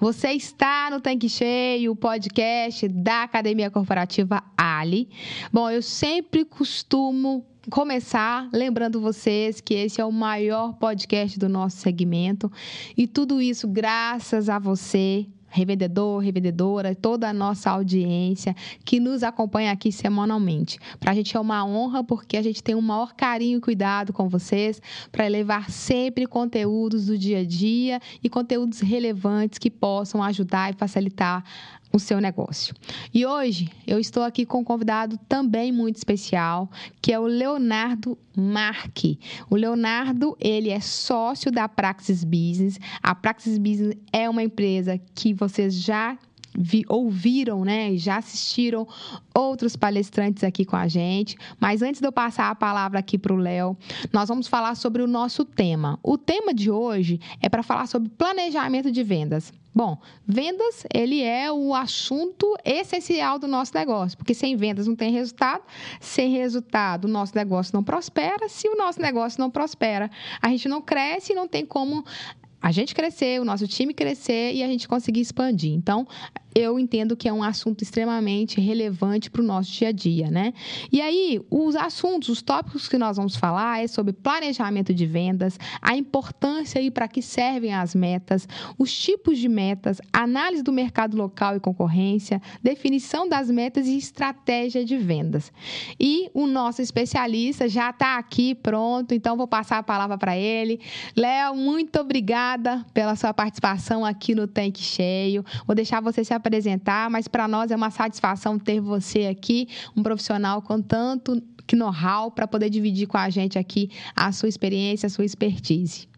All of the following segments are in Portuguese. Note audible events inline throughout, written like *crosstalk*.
Você está no Tanque Cheio, o podcast da Academia Corporativa Ali. Bom, eu sempre costumo começar lembrando vocês que esse é o maior podcast do nosso segmento e tudo isso graças a você, revendedor, revendedora, toda a nossa audiência que nos acompanha aqui semanalmente. Para a gente é uma honra porque a gente tem o maior carinho e cuidado com vocês para levar sempre conteúdos do dia a dia e conteúdos relevantes que possam ajudar e facilitar o seu negócio. E hoje eu estou aqui com um convidado também muito especial, que é o Leonardo Marque. O Leonardo, ele é sócio da Praxis Business. A Praxis Business é uma empresa que vocês já vi, ouviram, né, já assistiram outros palestrantes aqui com a gente. Mas antes de eu passar a palavra aqui para o Léo, nós vamos falar sobre o nosso tema. O tema de hoje é para falar sobre planejamento de vendas. Bom, vendas, ele é o assunto essencial do nosso negócio, porque sem vendas não tem resultado, sem resultado o nosso negócio não prospera, se o nosso negócio não prospera, a gente não cresce e não tem como a gente crescer, o nosso time crescer e a gente conseguir expandir. Então, eu entendo que é um assunto extremamente relevante para o nosso dia a dia, né? E aí, os assuntos, os tópicos que nós vamos falar é sobre planejamento de vendas, a importância e para que servem as metas, os tipos de metas, análise do mercado local e concorrência, definição das metas e estratégia de vendas. E o nosso especialista já está aqui pronto, então vou passar a palavra para ele. Léo, muito obrigada pela sua participação aqui no Tanque Cheio. Vou deixar você se apresentar apresentar, mas para nós é uma satisfação ter você aqui, um profissional com tanto know-how para poder dividir com a gente aqui a sua experiência, a sua expertise.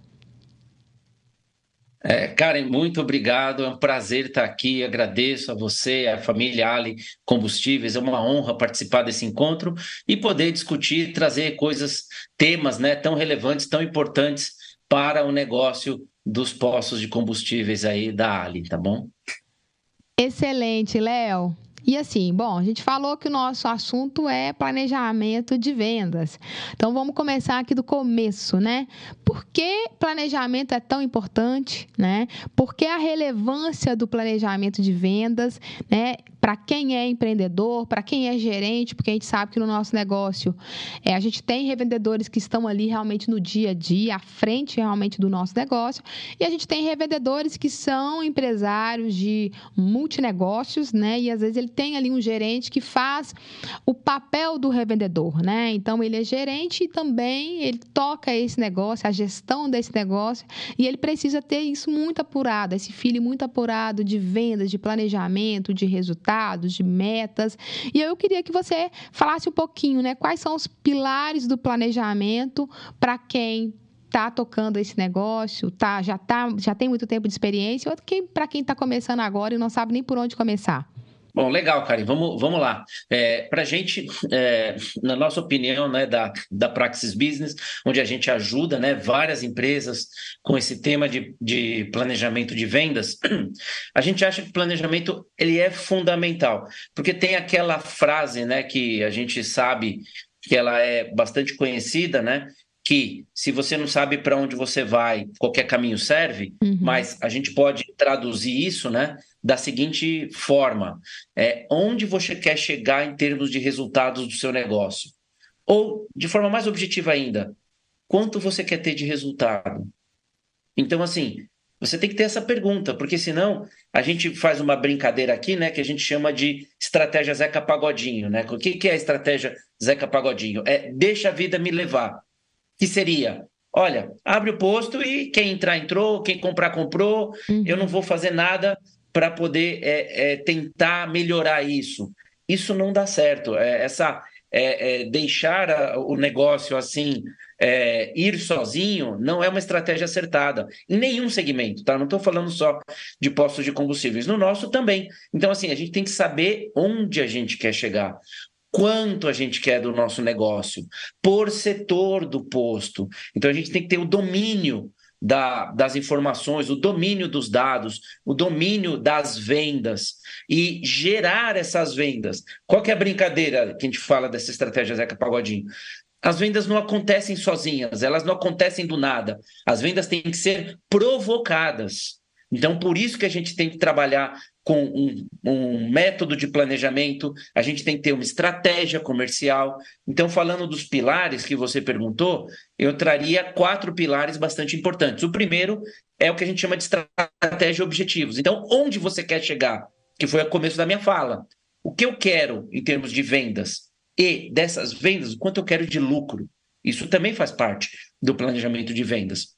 É, Karen, muito obrigado. É um prazer estar aqui. Agradeço a você, a família Ali Combustíveis. É uma honra participar desse encontro e poder discutir, trazer coisas, temas né, tão relevantes, tão importantes para o negócio dos postos de combustíveis aí da Ali, tá bom? Excelente, Léo. E assim, bom, a gente falou que o nosso assunto é planejamento de vendas. Então vamos começar aqui do começo, né? Por que planejamento é tão importante, né? Por que a relevância do planejamento de vendas, né? Para quem é empreendedor, para quem é gerente, porque a gente sabe que no nosso negócio é, a gente tem revendedores que estão ali realmente no dia a dia, à frente realmente do nosso negócio, e a gente tem revendedores que são empresários de multinegócios, né? E às vezes ele tem ali um gerente que faz o papel do revendedor, né? Então ele é gerente e também ele toca esse negócio, a gestão desse negócio, e ele precisa ter isso muito apurado, esse filho muito apurado de vendas, de planejamento, de resultados resultados, de metas. E eu queria que você falasse um pouquinho, né? Quais são os pilares do planejamento para quem está tocando esse negócio, tá, já, tá, já tem muito tempo de experiência, ou para quem está começando agora e não sabe nem por onde começar? Bom, legal, Karen. Vamos, vamos lá. É, Para a gente, é, na nossa opinião, né, da, da Praxis Business, onde a gente ajuda né, várias empresas com esse tema de, de planejamento de vendas, *clears throat* a gente acha que o planejamento ele é fundamental, porque tem aquela frase né, que a gente sabe que ela é bastante conhecida, né? que se você não sabe para onde você vai, qualquer caminho serve, uhum. mas a gente pode traduzir isso, né, da seguinte forma: é onde você quer chegar em termos de resultados do seu negócio, ou de forma mais objetiva ainda, quanto você quer ter de resultado. Então, assim, você tem que ter essa pergunta, porque senão a gente faz uma brincadeira aqui, né, que a gente chama de estratégia Zeca Pagodinho, né? O que é a estratégia Zeca Pagodinho? É deixa a vida me levar que seria: olha, abre o posto e quem entrar, entrou, quem comprar, comprou, uhum. eu não vou fazer nada para poder é, é, tentar melhorar isso. Isso não dá certo. É, essa é, é, deixar a, o negócio assim é, ir sozinho não é uma estratégia acertada em nenhum segmento, tá? Não estou falando só de postos de combustíveis, no nosso também. Então, assim, a gente tem que saber onde a gente quer chegar quanto a gente quer do nosso negócio, por setor do posto. Então a gente tem que ter o domínio da, das informações, o domínio dos dados, o domínio das vendas e gerar essas vendas. Qual que é a brincadeira que a gente fala dessa estratégia Zeca Pagodinho? As vendas não acontecem sozinhas, elas não acontecem do nada. As vendas têm que ser provocadas. Então, por isso que a gente tem que trabalhar com um, um, método de planejamento, a gente tem que ter uma estratégia comercial. Então, falando dos pilares que você perguntou, eu traria quatro pilares bastante importantes. O primeiro é o que a gente chama de estratégia e objetivos. Então, onde você quer chegar? Que foi o começo da minha fala. O que eu quero em termos de vendas? E dessas vendas, quanto eu quero de lucro? Isso também faz parte do planejamento de vendas.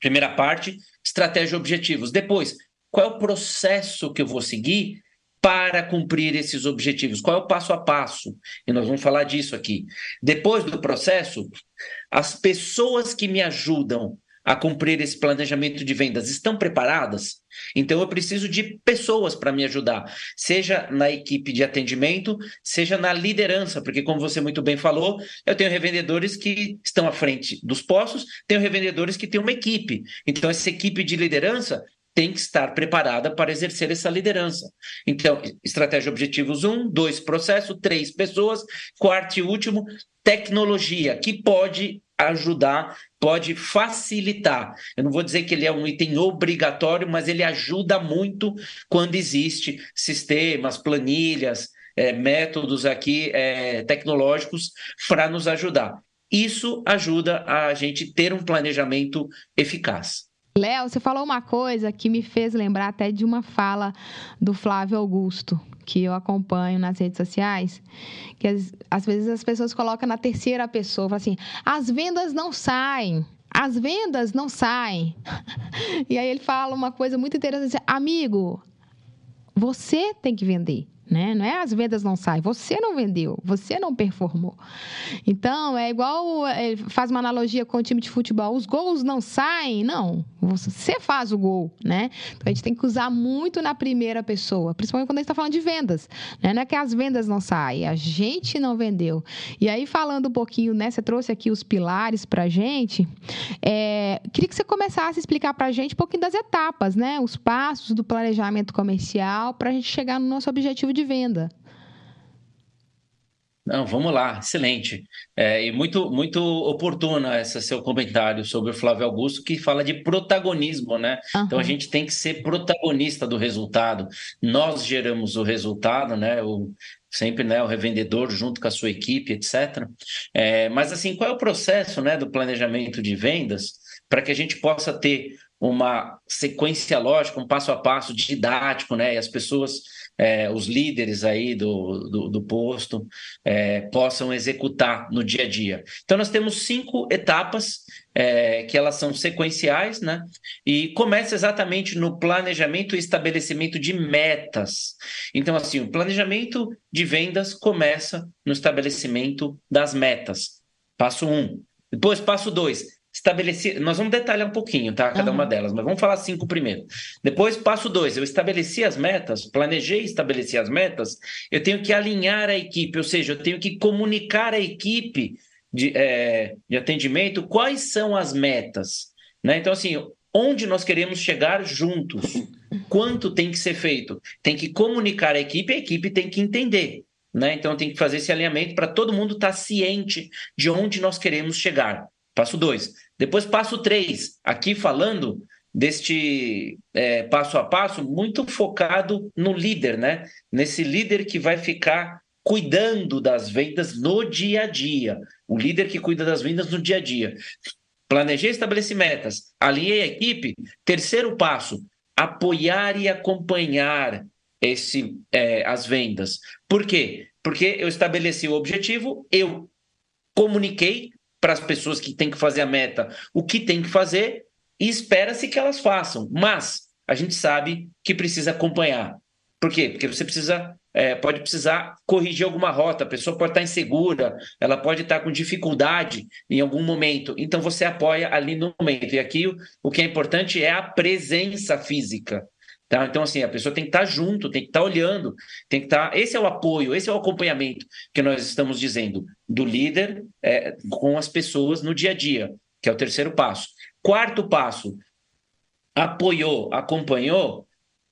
Primeira parte, estratégia e objetivos. Depois, qual é o processo que eu vou seguir para cumprir esses objetivos? Qual é o passo a passo? E nós vamos falar disso aqui. Depois do processo, as pessoas que me ajudam a cumprir esse planejamento de vendas estão preparadas? Então eu preciso de pessoas para me ajudar, seja na equipe de atendimento, seja na liderança, porque como você muito bem falou, eu tenho revendedores que estão à frente dos postos, tenho revendedores que têm uma equipe. Então essa equipe de liderança tem que estar preparada para exercer essa liderança. Então, estratégia objetivos um, dois, processo, três, pessoas, quarto e último, tecnologia, que pode ajudar, pode facilitar. Eu não vou dizer que ele é um item obrigatório, mas ele ajuda muito quando existe sistemas, planilhas, é, métodos aqui é, tecnológicos para nos ajudar. Isso ajuda a gente ter um planejamento eficaz. Léo, você falou uma coisa que me fez lembrar até de uma fala do Flávio Augusto, que eu acompanho nas redes sociais, que às, vezes as pessoas colocam na terceira pessoa, assim, as vendas não saem, as vendas não saem. *laughs* e aí ele fala uma coisa muito interessante, amigo, você tem que vender. Né? Não é as vendas não saem, você não vendeu, você não performou. Então, é igual, é, faz uma analogia com o time de futebol, os gols não saem, não, você faz o gol, né? Então, a gente tem que usar muito na primeira pessoa, principalmente quando a gente está falando de vendas, né? Não é que as vendas não saem, a gente não vendeu. E aí, falando um pouquinho, né, você trouxe aqui os pilares para gente, é, queria que você começasse a explicar para a gente um pouquinho das etapas, né? Os passos do planejamento comercial para a gente chegar no nosso objetivo de de venda. Não, vamos lá, excelente. É, e muito, muito oportuno esse seu comentário sobre o Flávio Augusto, que fala de protagonismo, né? Uhum. Então a gente tem que ser protagonista do resultado. Nós geramos o resultado, né? O, sempre né, o revendedor junto com a sua equipe, etc. É, mas assim, qual é o processo né, do planejamento de vendas para que a gente possa ter uma sequência lógica, um passo a passo didático, né? E as pessoas é, os líderes aí do, do, do posto é, possam executar no dia a dia. Então, nós temos cinco etapas é, que elas são sequenciais, né? E começa exatamente no planejamento e estabelecimento de metas. Então, assim, o planejamento de vendas começa no estabelecimento das metas. Passo um. Depois, passo dois, estabeleci. Nós vamos detalhar um pouquinho, tá? Cada uhum. uma delas, mas vamos falar cinco primeiro. Depois, passo dois, eu estabeleci as metas, planejei estabelecer as metas, eu tenho que alinhar a equipe, ou seja, eu tenho que comunicar à equipe de, é, de atendimento quais são as metas. Né? Então, assim, onde nós queremos chegar juntos, quanto tem que ser feito. Tem que comunicar a equipe, a equipe tem que entender. Né? Então tem que fazer esse alinhamento para todo mundo estar tá ciente de onde nós queremos chegar. Passo 2. Depois, passo 3. Aqui falando deste é, passo a passo muito focado no líder, né? Nesse líder que vai ficar cuidando das vendas no dia a dia. O líder que cuida das vendas no dia a dia. Planejei estabelecer metas, alinhei a equipe. Terceiro passo, apoiar e acompanhar esse, é, as vendas. Por quê? Porque eu estabeleci o objetivo, eu comuniquei, para as pessoas que têm que fazer a meta o que tem que fazer e espera-se que elas façam. Mas a gente sabe que precisa acompanhar. Por quê? Porque você precisa, é, pode precisar corrigir alguma rota, a pessoa pode estar insegura, ela pode estar com dificuldade em algum momento. Então você apoia ali no momento. E aqui o, o que é importante é a presença física. Tá? Então, assim, a pessoa tem que estar junto, tem que estar olhando, tem que estar. Esse é o apoio, esse é o acompanhamento que nós estamos dizendo do líder é, com as pessoas no dia a dia, que é o terceiro passo. Quarto passo, apoiou, acompanhou.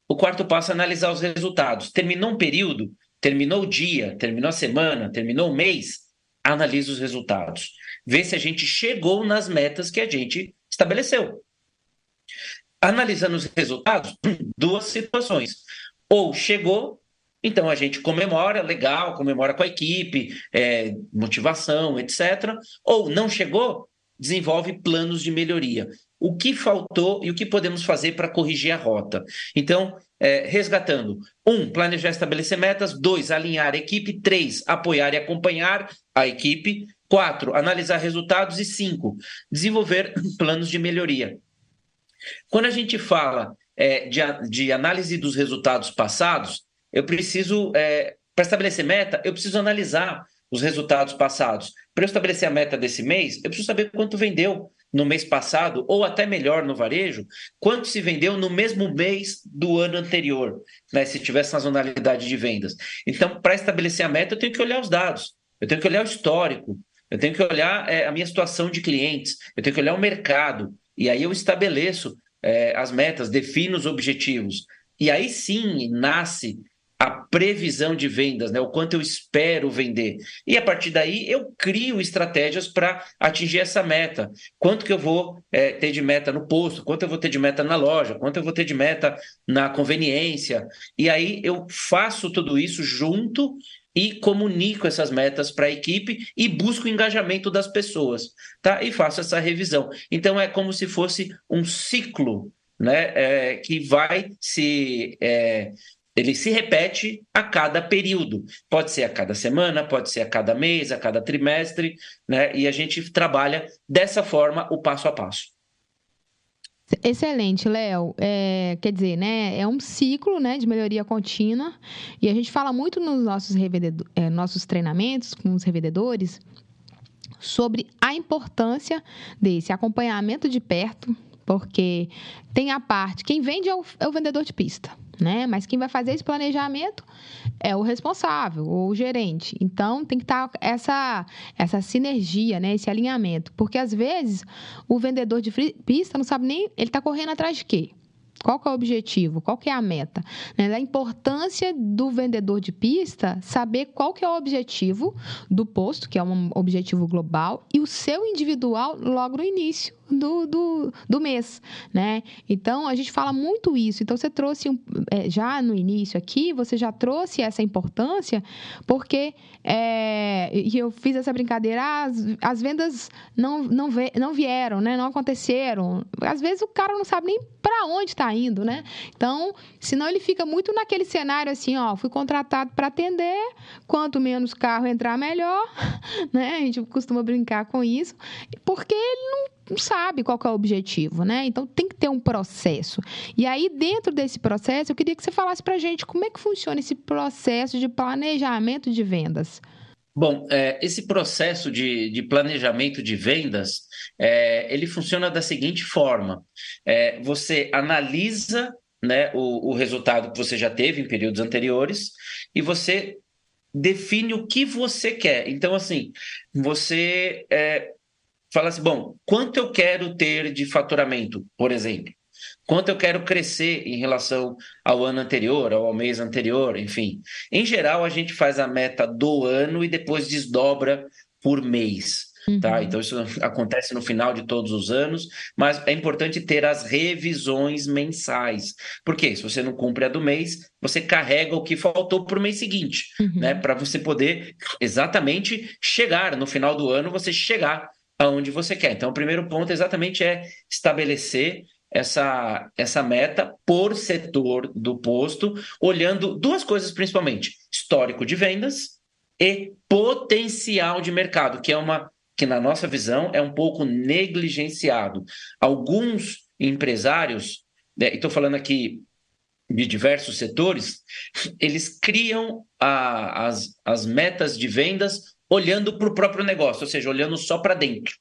O quarto passo é analisar os resultados. Terminou um período, terminou o dia, terminou a semana, terminou o mês, analisa os resultados. Vê se a gente chegou nas metas que a gente estabeleceu. Analisando os resultados, *clears throat* duas situações. Ou chegou, então a gente comemora, legal, comemora com a equipe, é, motivação, etc. Ou não chegou, desenvolve planos de melhoria. O que faltou e o que podemos fazer para corrigir a rota? Então, é, resgatando: um, planejar estabelecer metas; dois, alinhar a equipe; três, apoiar e acompanhar a equipe; quatro, analisar resultados; e cinco, desenvolver *clears throat* planos de melhoria. Quando a gente fala é, de, de, análise dos resultados passados, eu preciso, é, para estabelecer meta, eu preciso analisar os resultados passados. Para eu estabelecer a meta desse mês, eu preciso saber quanto vendeu no mês passado, ou até melhor no varejo, quanto se vendeu no mesmo mês do ano anterior, né, se tiver sazonalidade de vendas. Então, para estabelecer a meta, eu tenho que olhar os dados, eu tenho que olhar o histórico, eu tenho que olhar é, a minha situação de clientes, eu tenho que olhar o mercado, e aí eu estabeleço é, as metas, defino os objetivos. E aí sim nasce a previsão de vendas, né? o quanto eu espero vender. E a partir daí eu crio estratégias para atingir essa meta. Quanto que eu vou é, ter de meta no posto, quanto eu vou ter de meta na loja, quanto eu vou ter de meta na conveniência. E aí eu faço tudo isso junto e comunico essas metas para a equipe e busco o engajamento das pessoas, tá? E faço essa revisão. Então é como se fosse um ciclo né, é, que vai se é, ele se repete a cada período. Pode ser a cada semana, pode ser a cada mês, a cada trimestre, né? E a gente trabalha dessa forma o passo a passo. Excelente, Léo. É, quer dizer, né, é um ciclo né, de melhoria contínua e a gente fala muito nos nossos, é, nossos treinamentos com os revendedores sobre a importância desse acompanhamento de perto, porque tem a parte, quem vende é o, é o vendedor de pista né? Mas quem vai fazer esse planejamento é o responsável ou o gerente. Então tem que estar tá essa essa sinergia, né? Esse alinhamento, porque às vezes o vendedor de pista não sabe nem ele está correndo atrás de quê. Qual é o objetivo? Qual é a meta? Né? A importância do vendedor de pista saber qual que é o objetivo do posto, que é um objetivo global, e o seu individual logo no início do, do, do mês, né? Então, a gente fala muito isso. Então, você trouxe, um, é, já no início aqui, você já trouxe essa importância, porque, é, e eu fiz essa brincadeira, as, as vendas não, não, ve, não vieram, né? Não aconteceram. Às vezes, o cara não sabe nem para onde está indo, né? Então, senão ele fica muito naquele cenário assim, ó, fui contratado para atender, quanto menos carro entrar, melhor, *laughs* né? A gente costuma brincar com isso, porque ele não não sabe qual é o objetivo, né? Então tem que ter um processo. E aí, dentro desse processo, eu queria que você falasse para a gente como é que funciona esse processo de planejamento de vendas. Bom, é, esse processo de, de, planejamento de vendas, é, ele funciona da seguinte forma: é, você analisa né, o, o resultado que você já teve em períodos anteriores e você define o que você quer. Então, assim, você é, fala assim: bom, quanto eu quero ter de faturamento, por exemplo? Quanto eu quero crescer em relação ao ano anterior, ao mês anterior, enfim. Em geral, a gente faz a meta do ano e depois desdobra por mês. Tá? Uhum. Tá? Então, isso acontece no final de todos os anos, mas é importante ter as revisões mensais. Porque se você não cumpre a do mês, você carrega o que faltou para o mês seguinte, uhum. né? Para você poder exatamente chegar no final do ano, você chegar aonde você quer. Então, o primeiro ponto exatamente é estabelecer essa, essa meta por setor do posto, olhando duas coisas principalmente: histórico de vendas e potencial de mercado, que é uma que na nossa visão é um pouco negligenciado. Alguns empresários, né, estou falando aqui de diversos setores, *laughs* eles criam a, as, as metas de vendas olhando para o próprio negócio, ou seja, olhando só para dentro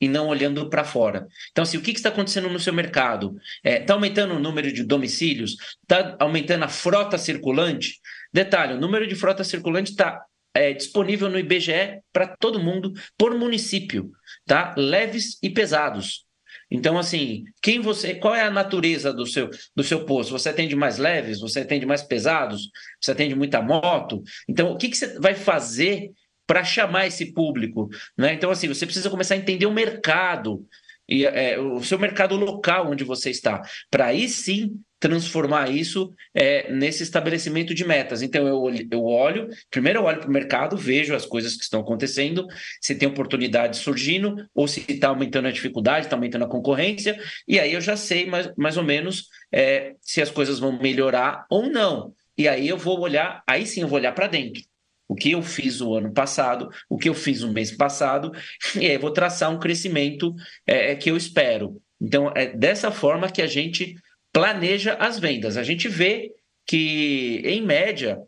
e não olhando para fora. Então, assim, o que, que está acontecendo no seu mercado? Está é, tá aumentando o número de domicílios? Está aumentando a frota circulante? Detalhe, o número de frota circulante está é, disponível no IBGE para todo mundo, por município, tá? Leves e pesados. Então, assim, quem você, qual é a natureza do seu do seu posto? Você atende mais leves? Você atende mais pesados? Você atende muita moto? Então, o que, que você vai fazer para chamar esse público. Né? Então, assim, você precisa começar a entender o mercado. e é, o seu mercado local onde você está, para aí sim transformar isso é, nesse estabelecimento de metas. Então eu, eu olho, primeiro eu olho para o mercado, vejo as coisas que estão acontecendo, se tem oportunidade surgindo, ou se está aumentando a dificuldade, está aumentando a concorrência, e aí eu já sei mais, mais ou menos é, se as coisas vão melhorar ou não. E aí eu vou olhar, aí sim eu vou olhar para dentro. O que eu fiz o ano passado, o que eu fiz o mês passado, *laughs* e aí vou traçar um crescimento é, é que eu espero. Então, é dessa forma que a gente planeja as vendas. A gente vê que, em média,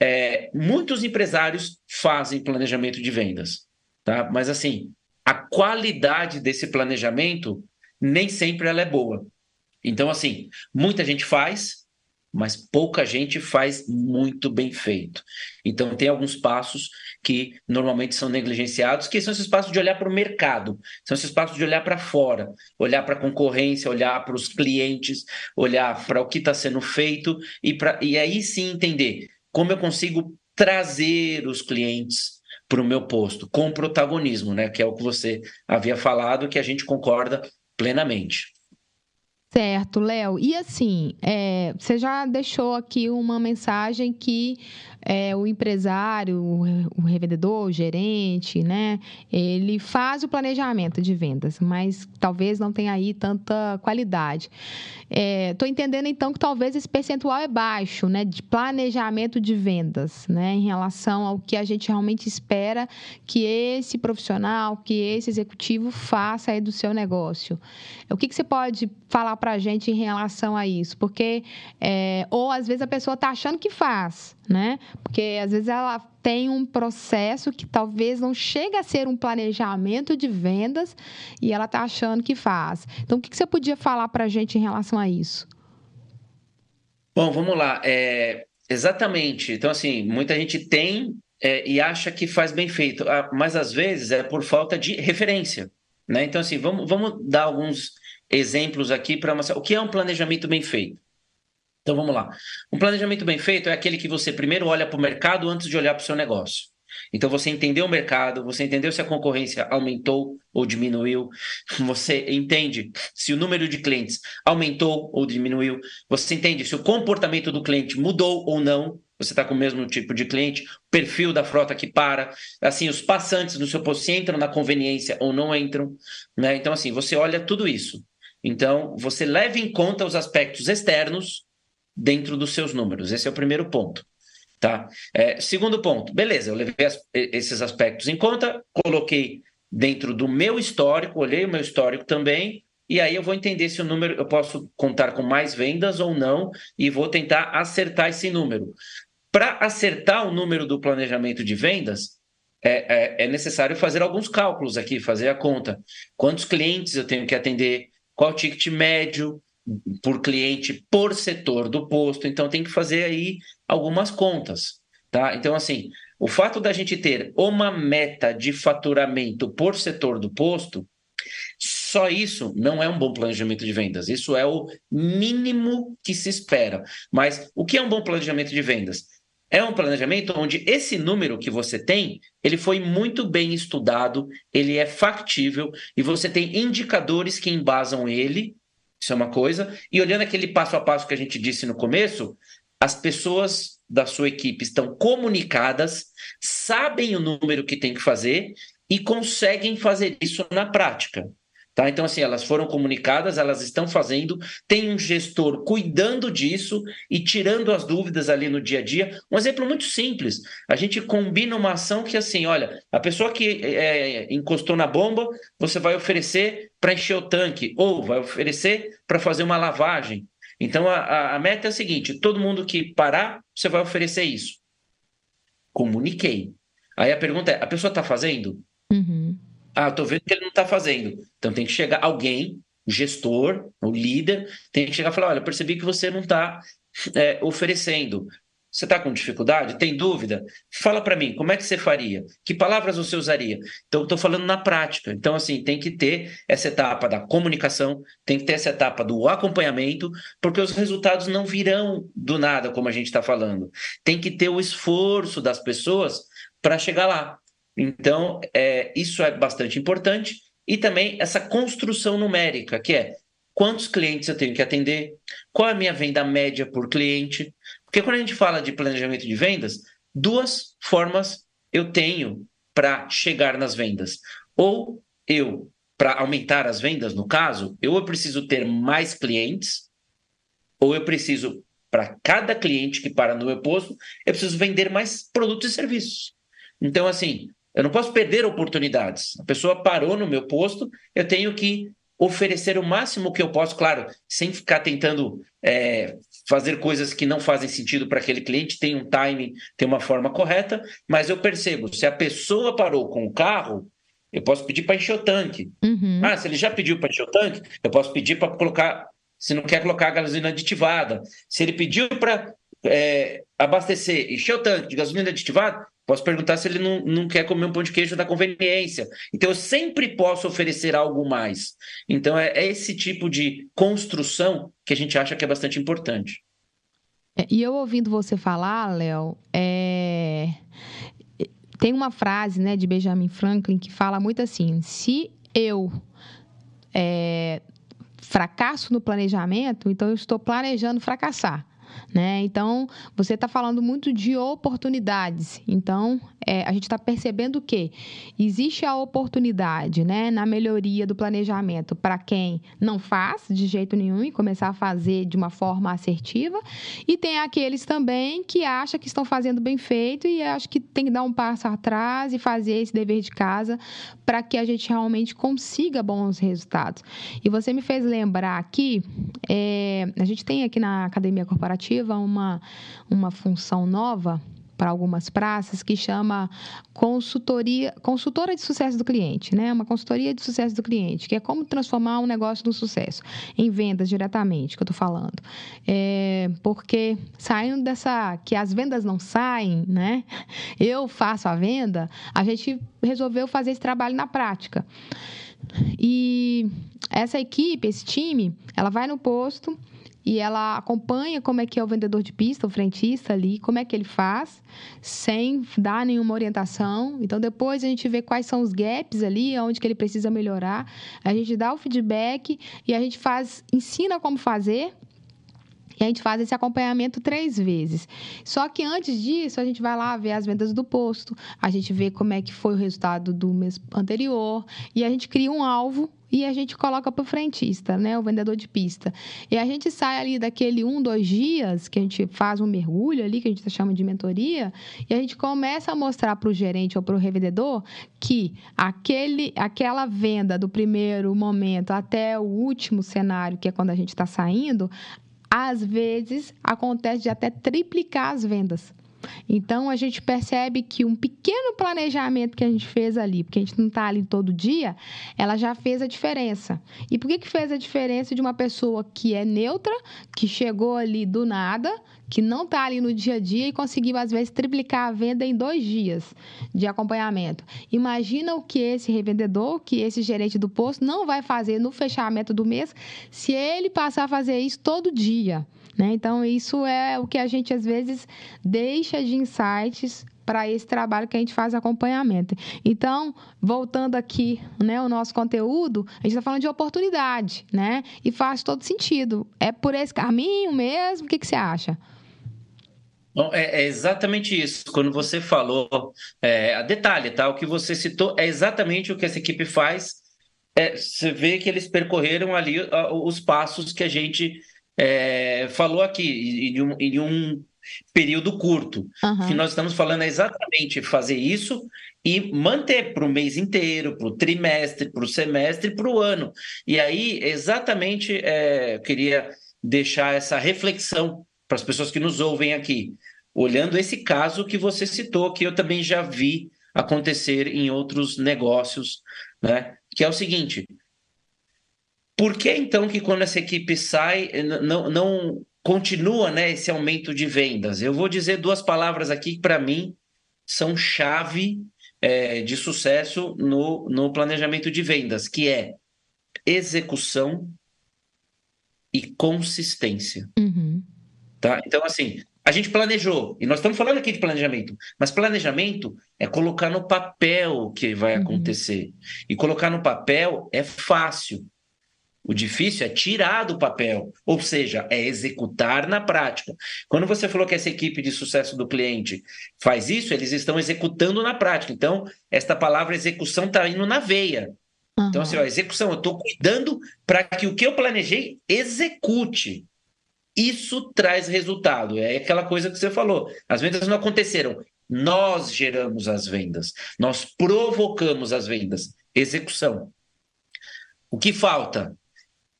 é, muitos empresários fazem planejamento de vendas, tá? Mas assim, a qualidade desse planejamento nem sempre ela é boa. Então, assim, muita gente faz, mas pouca gente faz muito bem feito. Então, tem alguns passos que normalmente são negligenciados, que são esses passos de olhar para o mercado, são esses passos de olhar para fora, olhar para a concorrência, olhar para os clientes, olhar para o que está sendo feito e, pra, e aí sim entender como eu consigo trazer os clientes para o meu posto, com protagonismo, né? Que é o que você havia falado, que a gente concorda plenamente. Certo, Léo. E assim, é, você já deixou aqui uma mensagem que é, o empresário, o revendedor, o gerente, né? Ele faz o planejamento de vendas, mas talvez não tenha aí tanta qualidade. Estou é, entendendo então que talvez esse percentual é baixo, né? De planejamento de vendas, né? Em relação ao que a gente realmente espera que esse profissional, que esse executivo faça aí do seu negócio. O que, que você pode falar para a gente em relação a isso? Porque, é, ou às vezes a pessoa está achando que faz, né? Porque às vezes ela tem um processo que talvez não chega a ser um planejamento de vendas e ela está achando que faz. Então, o que você podia falar para a gente em relação a isso? Bom, vamos lá. É, exatamente. Então, assim, muita gente tem é, e acha que faz bem feito, ah, mas às vezes é por falta de referência. Né? Então, assim, vamos, vamos dar alguns exemplos aqui para mostrar o que é um planejamento bem feito. Então vamos lá. Um planejamento bem feito é aquele que você primeiro olha para o mercado antes de olhar para o seu negócio. Então você entendeu o mercado, você entendeu se a concorrência aumentou ou diminuiu, *laughs* você entende se o número de clientes aumentou ou diminuiu, você entende se o comportamento do cliente mudou ou não, você está com o mesmo tipo de cliente, perfil da frota que para, assim, os passantes no seu posto se entram na conveniência ou não entram, né? Então, assim, você olha tudo isso. Então, você leva em conta os aspectos externos dentro dos seus números. Esse é o primeiro ponto. Tá? É, segundo ponto, beleza, eu levei as, esses aspectos em conta, coloquei dentro do meu histórico, olhei o meu histórico também, e aí eu vou entender se o número eu posso contar com mais vendas ou não, e vou tentar acertar esse número. Para acertar o número do planejamento de vendas, é, é, é necessário fazer alguns cálculos aqui, fazer a conta. Quantos clientes eu tenho que atender? Qual ticket médio? Por cliente por setor do posto, então tem que fazer aí algumas contas, tá? Então assim, o fato da gente ter uma meta de faturamento por setor do posto, só isso não é um bom planejamento de vendas. Isso é o mínimo que se espera. Mas o que é um bom planejamento de vendas? É um planejamento onde esse número que você tem, ele foi muito bem estudado, ele é factível e você tem indicadores que embasam ele isso é uma coisa. E olhando aquele passo a passo que a gente disse no começo, as pessoas da sua equipe estão comunicadas, sabem o número que tem que fazer e conseguem fazer isso na prática. Tá? Então, assim, elas foram comunicadas, elas estão fazendo, tem um gestor cuidando disso e tirando as dúvidas ali no dia a dia. Um exemplo muito simples: a gente combina uma ação que, assim, olha, a pessoa que é, encostou na bomba, você vai oferecer para encher o tanque, ou vai oferecer para fazer uma lavagem. Então, a, a meta é a seguinte: todo mundo que parar, você vai oferecer isso. Comuniquei. Aí a pergunta é: a pessoa está fazendo? Uhum. Ah, estou vendo que ele não está fazendo. Então tem que chegar alguém, o gestor, o líder, tem que chegar e falar: olha, percebi que você não está é, oferecendo. Você está com dificuldade? Tem dúvida? Fala para mim, como é que você faria? Que palavras você usaria? Então, estou falando na prática. Então, assim, tem que ter essa etapa da comunicação, tem que ter essa etapa do acompanhamento, porque os resultados não virão do nada, como a gente está falando. Tem que ter o esforço das pessoas para chegar lá. Então, é, isso é bastante importante. e também essa construção numérica, que é quantos clientes eu tenho que atender, qual é a minha venda média por cliente. Porque quando a gente fala de planejamento de vendas, duas formas eu tenho para chegar nas vendas. Ou eu, para aumentar as vendas, no caso, eu preciso ter mais clientes, ou eu preciso, para cada cliente que para no meu posto, eu preciso vender mais produtos e serviços. Então, assim, eu não posso perder oportunidades. A pessoa parou no meu posto, eu tenho que oferecer o máximo que eu posso, claro, sem ficar tentando é, fazer coisas que não fazem sentido para aquele cliente, tem um timing, tem uma forma correta, mas eu percebo, se a pessoa parou com o carro, eu posso pedir para encher o tanque. Uhum. Ah, se ele já pediu para encher o tanque, eu posso pedir para colocar, se não quer colocar a gasolina aditivada. Se ele pediu para é, abastecer, encher o tanque de gasolina aditivada, Posso perguntar se ele não, não quer comer um pão de queijo da conveniência. Então, eu sempre posso oferecer algo mais. Então, é, é esse tipo de construção que a gente acha que é bastante importante. É, e eu ouvindo você falar, Léo, é... tem uma frase né, de Benjamin Franklin que fala muito assim: se eu é, fracasso no planejamento, então eu estou planejando fracassar. Né? Então, você está falando muito de oportunidades. Então, é, a gente está percebendo que existe a oportunidade né, na melhoria do planejamento para quem não faz de jeito nenhum e começar a fazer de uma forma assertiva. E tem aqueles também que acham que estão fazendo bem feito e acho que tem que dar um passo atrás e fazer esse dever de casa para que a gente realmente consiga bons resultados. E você me fez lembrar aqui, é, a gente tem aqui na Academia Corporativa uma, uma função nova para algumas praças que chama consultoria, consultora de sucesso do cliente, né? Uma consultoria de sucesso do cliente, que é como transformar um negócio no sucesso, em vendas diretamente, que eu estou falando. É, porque saindo dessa que as vendas não saem, né? Eu faço a venda, a gente resolveu fazer esse trabalho na prática. E essa equipe, esse time, ela vai no posto e ela acompanha como é que é o vendedor de pista, o frentista ali, como é que ele faz, sem dar nenhuma orientação. Então, depois a gente vê quais são os gaps ali, onde que ele precisa melhorar. A gente dá o feedback e a gente faz, ensina como fazer, e a gente faz esse acompanhamento três vezes. Só que antes disso, a gente vai lá ver as vendas do posto, a gente vê como é que foi o resultado do mês anterior e a gente cria um alvo e a gente coloca para o frentista, né, o vendedor de pista. E a gente sai ali daquele um, dois dias, que a gente faz um mergulho ali, que a gente chama de mentoria, e a gente começa a mostrar para o gerente ou para o revendedor que aquele, aquela venda do primeiro momento até o último cenário, que é quando a gente está saindo, às vezes acontece de até triplicar as vendas. Então a gente percebe que um pequeno planejamento que a gente fez ali, porque a gente não está ali todo dia, ela já fez a diferença. E por que, que fez a diferença de uma pessoa que é neutra, que chegou ali do nada, que não está ali no dia a dia e conseguiu, às vezes, triplicar a venda em dois dias de acompanhamento. Imagina o que esse revendedor, que esse gerente do posto não vai fazer no fechamento do mês se ele passar a fazer isso todo dia. Né? Então, isso é o que a gente, às vezes, deixa de insights para esse trabalho que a gente faz acompanhamento. Então, voltando aqui, né, o nosso conteúdo, a gente está falando de oportunidade, né? E faz todo sentido. É por esse caminho mesmo? O que, que você acha? Bom, é, é, exatamente isso. Quando você falou, é, a detalhe, tá? O que você citou é exatamente o que essa equipe faz. É, você vê que eles percorreram ali os passos que a gente é, falou aqui, em um, em um período curto. Uhum. O que nós estamos falando é exatamente fazer isso e manter para o mês inteiro, para o trimestre, para o semestre, para o ano. E aí, exatamente, é, eu queria deixar essa reflexão para as pessoas que nos ouvem aqui, olhando esse caso que você citou, que eu também já vi acontecer em outros negócios, né? Que é o seguinte: por que então que quando essa equipe sai, não, não continua né, esse aumento de vendas? Eu vou dizer duas palavras aqui que, para mim, são chave é, de sucesso no, no planejamento de vendas, que é execução e consistência. Uhum. Tá? Então, assim, a gente planejou, e nós estamos falando aqui de planejamento, mas planejamento é colocar no papel o que vai uhum. acontecer. E colocar no papel é fácil. O difícil é tirar do papel, ou seja, é executar na prática. Quando você falou que essa equipe de sucesso do cliente faz isso, eles estão executando na prática. Então, esta palavra execução está indo na veia. Uhum. Então, assim, ó, execução, eu estou cuidando para que o que eu planejei execute. Isso traz resultado. É aquela coisa que você falou. As vendas não aconteceram. Nós geramos as vendas. Nós provocamos as vendas. Execução. O que falta?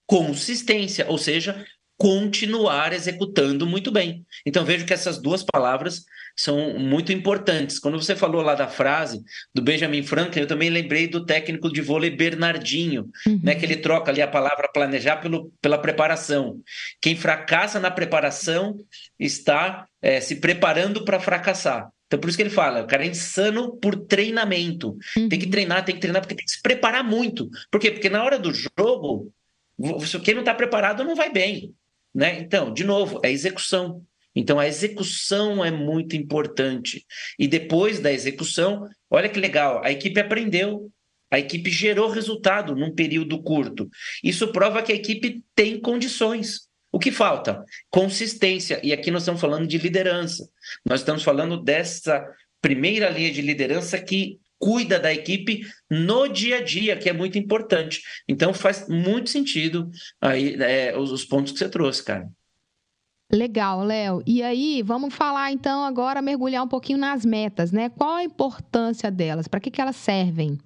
Consistência, ou seja, continuar executando muito bem. Então vejo que essas duas palavras são muito importantes. Quando você falou lá da frase do Benjamin Franklin, eu também lembrei do técnico de vôlei Bernardinho, uhum. né, que ele troca ali a palavra planejar pelo, pela preparação. Quem fracassa na preparação está é, se preparando para fracassar. Então, por isso que ele fala, o cara é insano por treinamento. Uhum. Tem que uhum. treinar, tem que treinar, porque tem que se preparar muito. Por quê? Porque na hora do jogo, quem não está preparado não vai bem. Né? Então, de novo, é execução. Então, a execução é muito importante. E depois da execução, olha que legal, a equipe aprendeu, a equipe gerou resultado num período curto. Isso prova que a equipe tem condições. O que falta? Consistência. E aqui nós estamos falando de liderança. Nós estamos falando dessa primeira linha de liderança que cuida da equipe no dia a dia, que é muito importante. Então faz muito sentido aí é, os, os pontos que você trouxe, cara. Legal, Léo. E aí, vamos falar então agora, mergulhar um pouquinho nas metas, né? Qual a importância delas? Para que, que elas servem?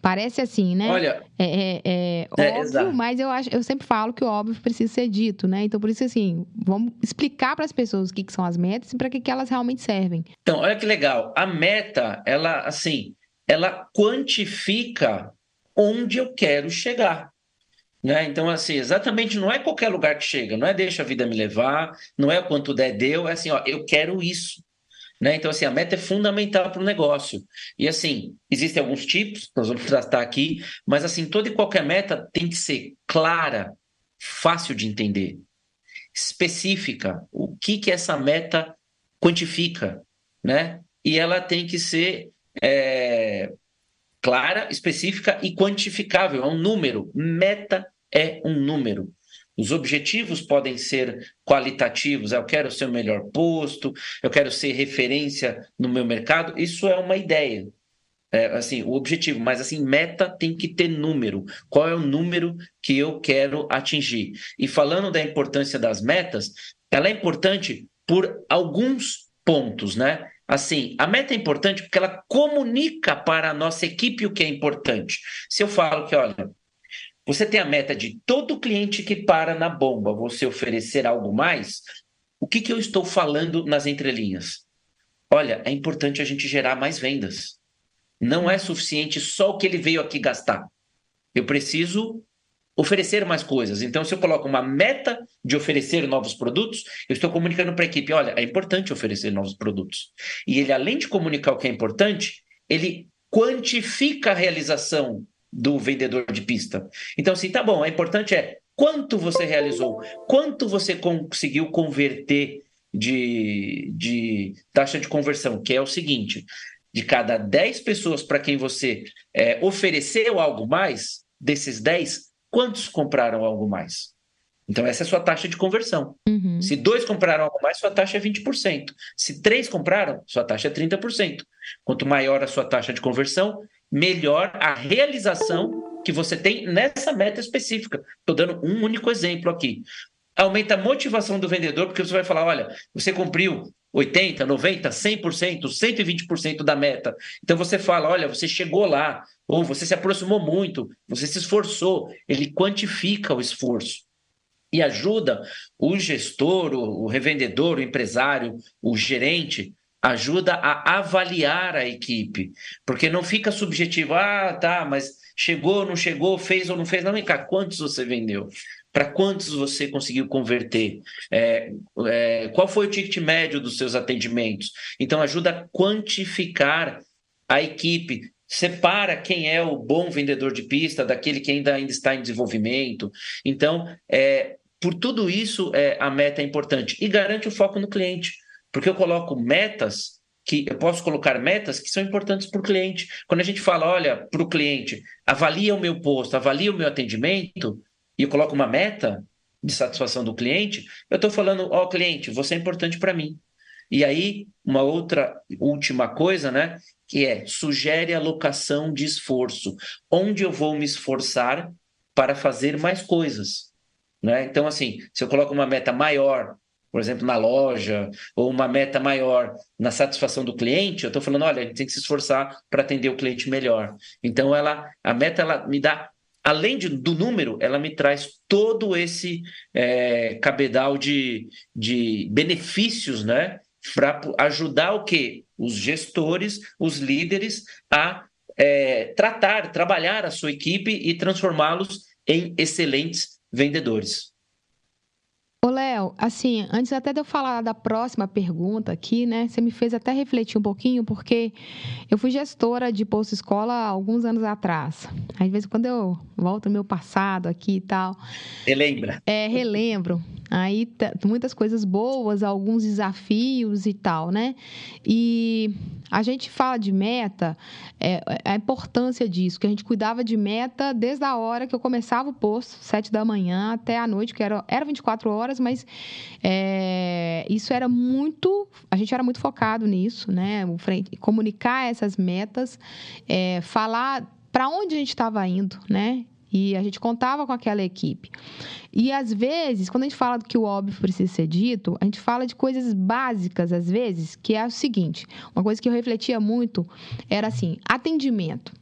Parece assim, né? Olha, é, é, é, é óbvio, exato. mas eu acho, eu sempre falo que o óbvio precisa ser dito, né? Então, por isso assim, vamos explicar para as pessoas o que, que são as metas e para que, que elas realmente servem. Então, olha que legal. A meta, ela assim, ela quantifica onde eu quero chegar. Né? Então, assim, exatamente não é qualquer lugar que chega, não é deixa a vida me levar, não é quanto der deu, é assim, ó, eu quero isso. Né? Então, assim, a meta é fundamental para o negócio. E, assim, existem alguns tipos, nós vamos tratar aqui, mas, assim, toda e qualquer meta tem que ser clara, fácil de entender, específica. O que, que essa meta quantifica, né? E ela tem que ser é, clara, específica e quantificável. É um número. Meta é um número. Os objetivos podem ser qualitativos, eu quero ser o melhor posto, eu quero ser referência no meu mercado. Isso é uma ideia. É, assim, o objetivo, mas assim, meta tem que ter número. Qual é o número que eu quero atingir? E falando da importância das metas, ela é importante por alguns pontos, né? Assim, a meta é importante porque ela comunica para a nossa equipe o que é importante. Se eu falo que, olha, você tem a meta de todo cliente que para na bomba você oferecer algo mais. O que, que eu estou falando nas entrelinhas? Olha, é importante a gente gerar mais vendas. Não é suficiente só o que ele veio aqui gastar. Eu preciso oferecer mais coisas. Então, se eu coloco uma meta de oferecer novos produtos, eu estou comunicando para a equipe: olha, é importante oferecer novos produtos. E ele, além de comunicar o que é importante, ele quantifica a realização do vendedor de pista. Então, assim, tá bom, é importante é quanto você realizou, quanto você conseguiu converter de, de taxa de conversão, que é o seguinte: de cada 10 pessoas para quem você é, ofereceu algo mais, desses 10, quantos compraram algo mais? Então, essa é a sua taxa de conversão. Uhum. Se dois compraram algo mais, sua taxa é 20%. Se três compraram, sua taxa é 30%. Quanto maior a sua taxa de conversão, melhor a realização que você tem nessa meta específica. Estou dando um único exemplo aqui. Aumenta a motivação do vendedor, porque você vai falar: olha, você cumpriu 80%, 90%, 100%, 120% da meta. Então você fala: olha, você chegou lá, ou você se aproximou muito, você se esforçou. Ele quantifica o esforço e ajuda o gestor, o revendedor, o empresário, o gerente ajuda a avaliar a equipe, porque não fica subjetivo, ah, tá, mas chegou, não chegou, fez ou não fez, não, vem cá, quantos você vendeu? Para quantos você conseguiu converter? É, é, qual foi o ticket médio dos seus atendimentos? Então, ajuda a quantificar a equipe, separa quem é o bom vendedor de pista daquele que ainda, ainda está em desenvolvimento. Então, é, por tudo isso, é, a meta é importante. E garante o foco no cliente, porque eu coloco metas que eu posso colocar metas que são importantes para o cliente. Quando a gente fala, olha, para o cliente, avalia o meu posto, avalia o meu atendimento, e eu coloco uma meta de satisfação do cliente, eu estou falando, ó, oh, cliente, você é importante para mim. E aí, uma outra última coisa, né? Que é sugere alocação de esforço. Onde eu vou me esforçar para fazer mais coisas. Né? Então, assim, se eu coloco uma meta maior, por exemplo, na loja, ou uma meta maior na satisfação do cliente, eu estou falando, olha, a gente tem que se esforçar para atender o cliente melhor. Então, ela, a meta ela me dá, além de, do número, ela me traz todo esse é, cabedal de, de benefícios, né? Para ajudar o quê? Os gestores, os líderes a é, tratar, trabalhar a sua equipe e transformá-los em excelentes vendedores. Ô, Léo, assim, antes até de eu falar da próxima pergunta aqui, né? Você me fez até refletir um pouquinho, porque eu fui gestora de Posto Escola há alguns anos atrás. Às vezes, quando eu volto no meu passado aqui e tal. Relembra. É, relembro. Aí muitas coisas boas, alguns desafios e tal, né? E a gente fala de meta, é, é, a importância disso, que a gente cuidava de meta desde a hora que eu começava o posto, sete da manhã até a noite, que era, era 24 horas, mas é, isso era muito. A gente era muito focado nisso, né? Comunicar essas metas, é, falar para onde a gente estava indo, né? E a gente contava com aquela equipe. E às vezes, quando a gente fala que o óbvio precisa ser dito, a gente fala de coisas básicas, às vezes, que é o seguinte: uma coisa que eu refletia muito era assim, atendimento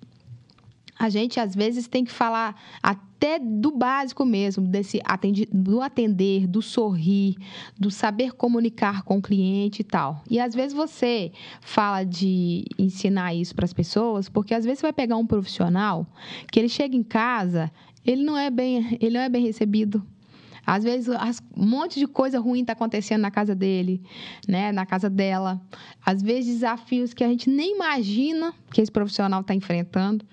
a gente às vezes tem que falar até do básico mesmo, desse atender, do atender, do sorrir, do saber comunicar com o cliente e tal. E às vezes você fala de ensinar isso para as pessoas, porque às vezes você vai pegar um profissional que ele chega em casa, ele não é bem, ele não é bem recebido. Às vezes, um monte de coisa ruim está acontecendo na casa dele, né? na casa dela. Às vezes, desafios que a gente nem imagina que esse profissional está enfrentando.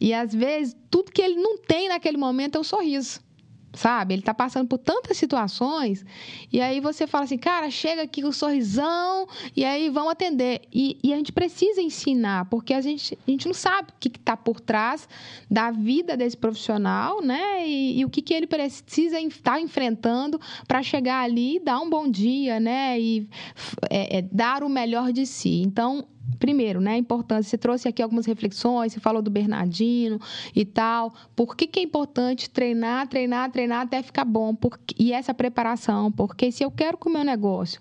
E às vezes, tudo que ele não tem naquele momento é um sorriso. Sabe? Ele está passando por tantas situações, e aí você fala assim, cara, chega aqui com um sorrisão, e aí vão atender. E, e a gente precisa ensinar, porque a gente, a gente não sabe o que está por trás da vida desse profissional, né? E, e o que, que ele precisa estar tá enfrentando para chegar ali e dar um bom dia, né? E é, é, dar o melhor de si. Então, primeiro, né, a importância. Você trouxe aqui algumas reflexões, você falou do Bernardino e tal. Por que, que é importante treinar, treinar, treinar até ficar bom? E essa preparação, porque se eu quero que o meu negócio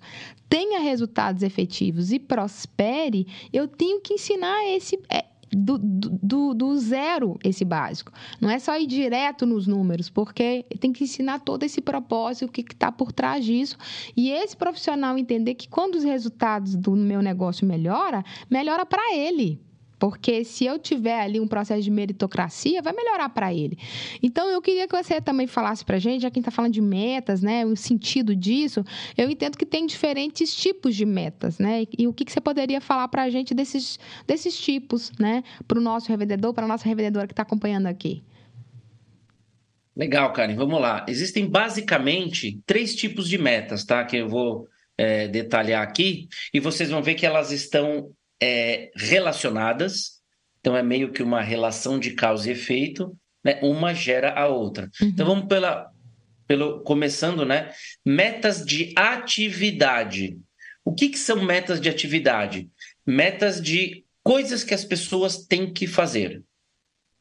tenha resultados efetivos e prospere, eu tenho que ensinar esse, é, do, do, do, zero esse básico. Não é só ir direto nos números, porque tem que ensinar todo esse propósito, o que está por trás disso. E esse profissional entender que quando os resultados do meu negócio melhora, melhora para ele. Porque se eu tiver ali um processo de meritocracia, vai melhorar para ele. Então, eu queria que você também falasse para a gente, já quem está falando de metas, né, o sentido disso, eu entendo que tem diferentes tipos de metas, né? E, e o que, que você poderia falar para a gente desses, desses tipos, né, para o nosso revendedor, para a nossa revendedora que está acompanhando aqui? Legal, Karen, vamos lá. Existem basicamente três tipos de metas, tá? Que eu vou é, detalhar aqui, e vocês vão ver que elas estão é, relacionadas, então é meio que uma relação de causa e efeito, né? uma gera a outra. Uhum. Então vamos pela, pelo começando, né? Metas de atividade. O que, que são metas de atividade? Metas de coisas que as pessoas têm que fazer.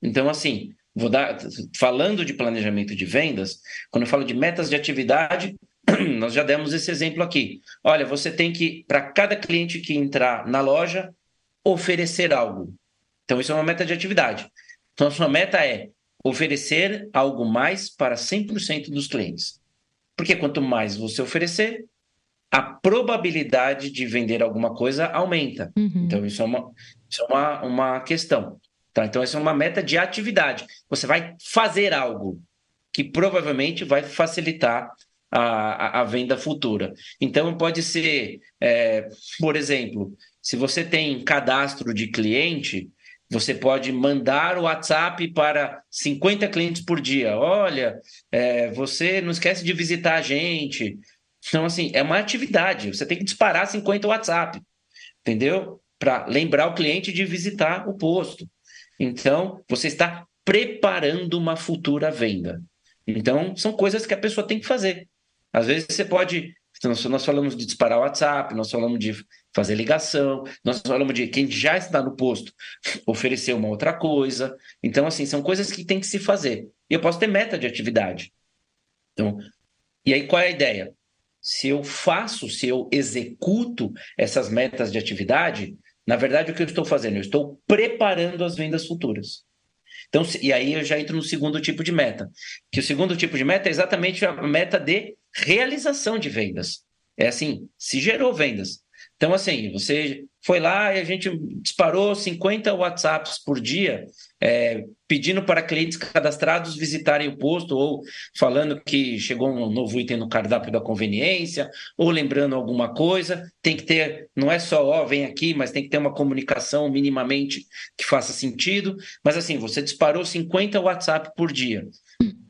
Então, assim, vou dar, falando de planejamento de vendas, quando eu falo de metas de atividade, *clears throat* nós já demos esse exemplo aqui. Olha, você tem que, para cada cliente que entrar na loja, oferecer algo. Então, isso é uma meta de atividade. Então, a sua meta é oferecer algo mais para 100% dos clientes. Porque quanto mais você oferecer, a probabilidade de vender alguma coisa aumenta. Uhum. Então, isso é uma, isso é uma, uma questão. Tá? Então, essa é uma meta de atividade. Você vai fazer algo que provavelmente vai facilitar a, a venda futura. Então, pode ser, é, por exemplo, se você tem cadastro de cliente, Você pode mandar o WhatsApp para 50 clientes por dia. Olha, é, você não esquece de visitar a gente. Então, assim, é uma atividade. Você tem que disparar 50 WhatsApp, entendeu? Para lembrar o cliente de visitar o posto. Então, você está preparando uma futura venda. Então, são coisas que a pessoa tem que fazer. Às vezes você pode. Nós falamos de disparar o WhatsApp, nós falamos de fazer ligação, nós falamos de quem já está no posto oferecer uma outra coisa. Então, assim, são coisas que tem que se fazer. E eu posso ter meta de atividade. Então, e aí qual é a ideia? Se eu faço, se eu executo essas metas de atividade, na verdade, o que eu estou fazendo? Eu estou preparando as vendas futuras. Então, e aí eu já entro no segundo tipo de meta, que o segundo tipo de meta é exatamente a meta de realização de vendas. É assim, se gerou vendas. Então, assim, você foi lá e a gente disparou 50 WhatsApps por dia, é, pedindo para clientes cadastrados visitarem o posto, ou falando que chegou um novo item no cardápio da conveniência, ou lembrando alguma coisa. Tem que ter, não é só, ó, vem aqui, mas tem que ter uma comunicação minimamente que faça sentido. Mas assim, você disparou 50 WhatsApp por dia.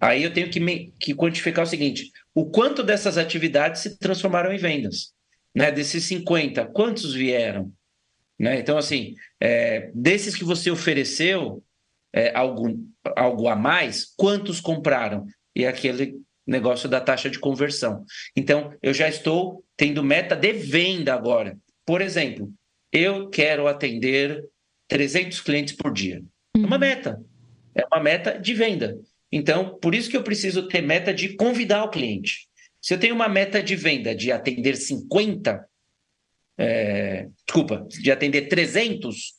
Aí eu tenho que, me, que quantificar o seguinte: o quanto dessas atividades se transformaram em vendas? Né? Desses 50, quantos vieram? Né? Então, assim, é, desses que você ofereceu é, algo, algo a mais, quantos compraram? E aquele negócio da taxa de conversão. Então, eu já estou tendo meta de venda agora. Por exemplo, eu quero atender 300 clientes por dia. É uma uhum. meta. É uma meta de venda. Então, por isso que eu preciso ter meta de convidar o cliente. Se eu tenho uma meta de venda de atender 50, é, desculpa, de atender 300,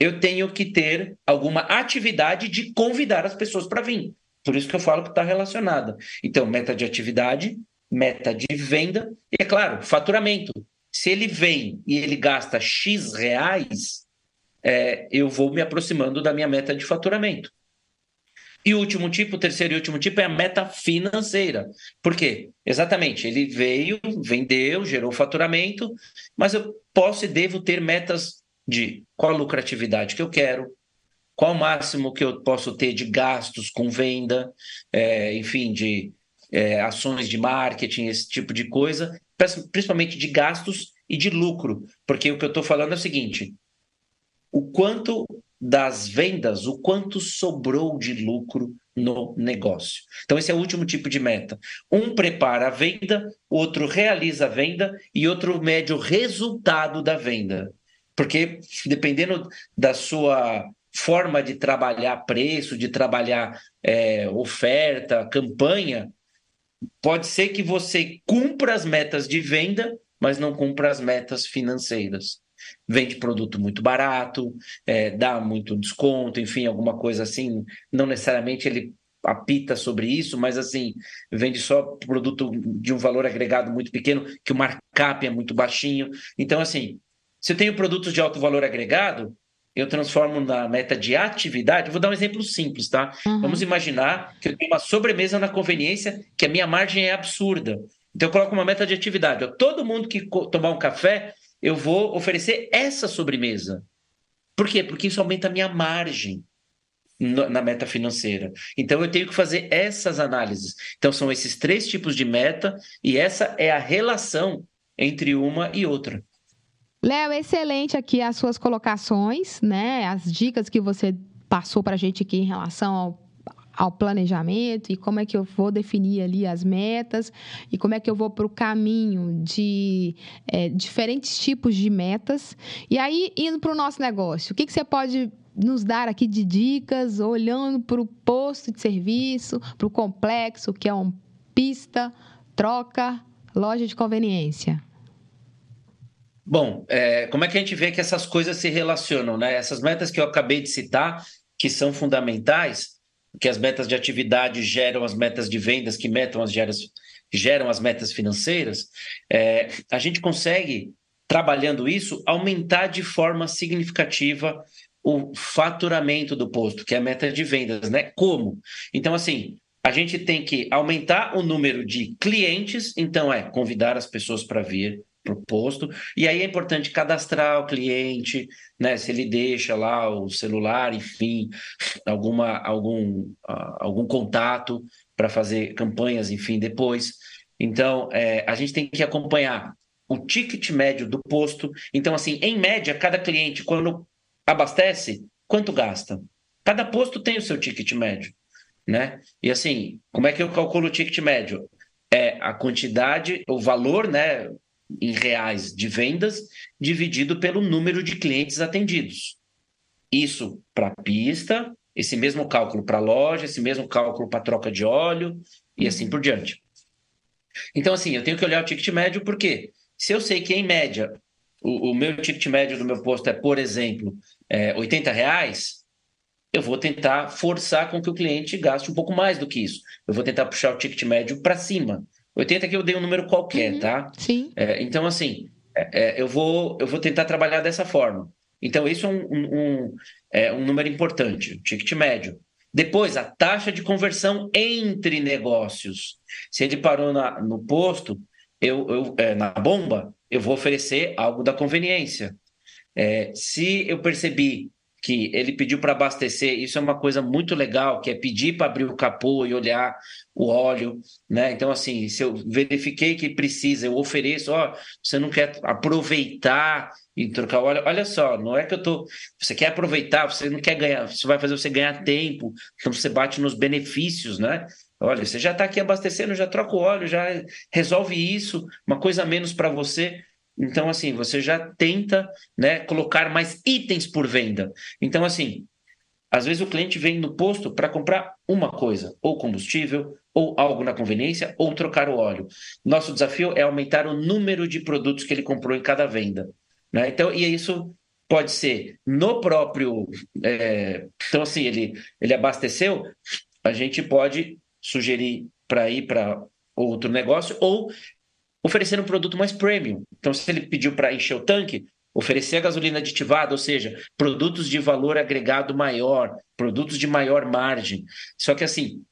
eu tenho que ter alguma atividade de convidar as pessoas para vir. Por isso que eu falo que está relacionada. Então, meta de atividade, meta de venda, e é claro, faturamento. Se ele vem e ele gasta X reais, é, eu vou me aproximando da minha meta de faturamento. E o último tipo, o terceiro e último tipo é a meta financeira. Por quê? Exatamente, ele veio, vendeu, gerou faturamento, mas eu posso e devo ter metas de qual a lucratividade que eu quero, qual o máximo que eu posso ter de gastos com venda, é, enfim, de é, ações de marketing, esse tipo de coisa, principalmente de gastos e de lucro, porque o que eu estou falando é o seguinte: o quanto das vendas, o quanto sobrou de lucro no negócio. Então, esse é o último tipo de meta. Um prepara a venda, outro realiza a venda e outro mede o resultado da venda. Porque, dependendo da sua forma de trabalhar preço, de trabalhar é, oferta, campanha, pode ser que você cumpra as metas de venda, mas não cumpra as metas financeiras vende produto muito barato, é, dá muito desconto, enfim, alguma coisa assim. Não necessariamente ele apita sobre isso, mas assim, vende só produto de um valor agregado muito pequeno, que o markup é muito baixinho. Então, assim, se eu tenho produtos de alto valor agregado, eu transformo na meta de atividade. Vou dar um exemplo simples, tá? Uhum. Vamos imaginar que eu tenho uma sobremesa na conveniência, que a minha margem é absurda. Então, eu coloco uma meta de atividade. Todo mundo que tomar um café eu vou oferecer essa sobremesa. Por quê? Porque isso aumenta a minha margem na meta financeira. Então eu tenho que fazer essas análises. Então são esses três tipos de meta e essa é a relação entre uma e outra. Léo, excelente aqui as suas colocações, né? As dicas que você passou para a gente aqui em relação ao ao planejamento e como é que eu vou definir ali as metas e como é que eu vou para o caminho de é, diferentes tipos de metas. E aí, indo para o nosso negócio, o que, que você pode nos dar aqui de dicas, olhando para o posto de serviço, para o complexo, que é um pista, troca, loja de conveniência? Bom, é, como é que a gente vê que essas coisas se relacionam, né? Essas metas que eu acabei de citar, que são fundamentais, que as metas de atividade geram as metas de vendas, que metam as geram, geram as metas financeiras, é, a gente consegue, trabalhando isso, aumentar de forma significativa o faturamento do posto, que é a meta de vendas, né? Como? Então, assim, a gente tem que aumentar o número de clientes, então é convidar as pessoas para vir, para o posto. E aí é importante cadastrar o cliente, né? Se ele deixa lá o celular, enfim, alguma, algum, uh, algum contato para fazer campanhas, enfim, depois. Então, é, a gente tem que acompanhar o ticket médio do posto. Então, assim, em média, cada cliente, quando abastece, quanto gasta? Cada posto tem o seu ticket médio, né? E assim, como é que eu calculo o ticket médio? É a quantidade, o valor, né, em reais de vendas dividido pelo número de clientes atendidos. Isso para pista, esse mesmo cálculo para loja, esse mesmo cálculo para troca de óleo e assim por diante. Então, assim, eu tenho que olhar o ticket médio porque se eu sei que, em média, o, o meu ticket médio do meu posto é, por exemplo, é, 80 reais, eu vou tentar forçar com que o cliente gaste um pouco mais do que isso. Eu vou tentar puxar o ticket médio para cima. 80 que eu dei um número qualquer, uhum, tá? Sim. É, então, assim, é, é, eu, vou, eu vou tentar trabalhar dessa forma. Então, isso é um, um, é um número importante, o ticket médio. Depois, a taxa de conversão entre negócios. Se ele parou na, no posto, eu, eu é, na bomba, eu vou oferecer algo da conveniência. É, se eu percebi que ele pediu para abastecer, isso é uma coisa muito legal, que é pedir para abrir o capô e olhar o óleo, né? Então, assim, se eu verifiquei que precisa, eu ofereço, ó, você não quer aproveitar e trocar óleo, olha só, não é que eu tô. Você quer aproveitar, você não quer ganhar, isso vai fazer você ganhar tempo, então você bate nos benefícios, né? Olha, você já está aqui abastecendo, já troca o óleo, já resolve isso, uma coisa menos para você. Então, assim, você já tenta né, colocar mais itens por venda. Então, assim, às vezes o cliente vem no posto para comprar uma coisa, ou combustível, ou algo na conveniência, ou trocar o óleo. Nosso desafio é aumentar o número de produtos que ele comprou em cada venda. Né? Então, e isso pode ser no próprio. É... Então, assim, ele, ele abasteceu, a gente pode sugerir para ir para outro negócio ou oferecer um produto mais premium. Então, se ele pediu para encher o tanque, oferecer a gasolina aditivada, ou seja, produtos de valor agregado maior, produtos de maior margem. Só que assim,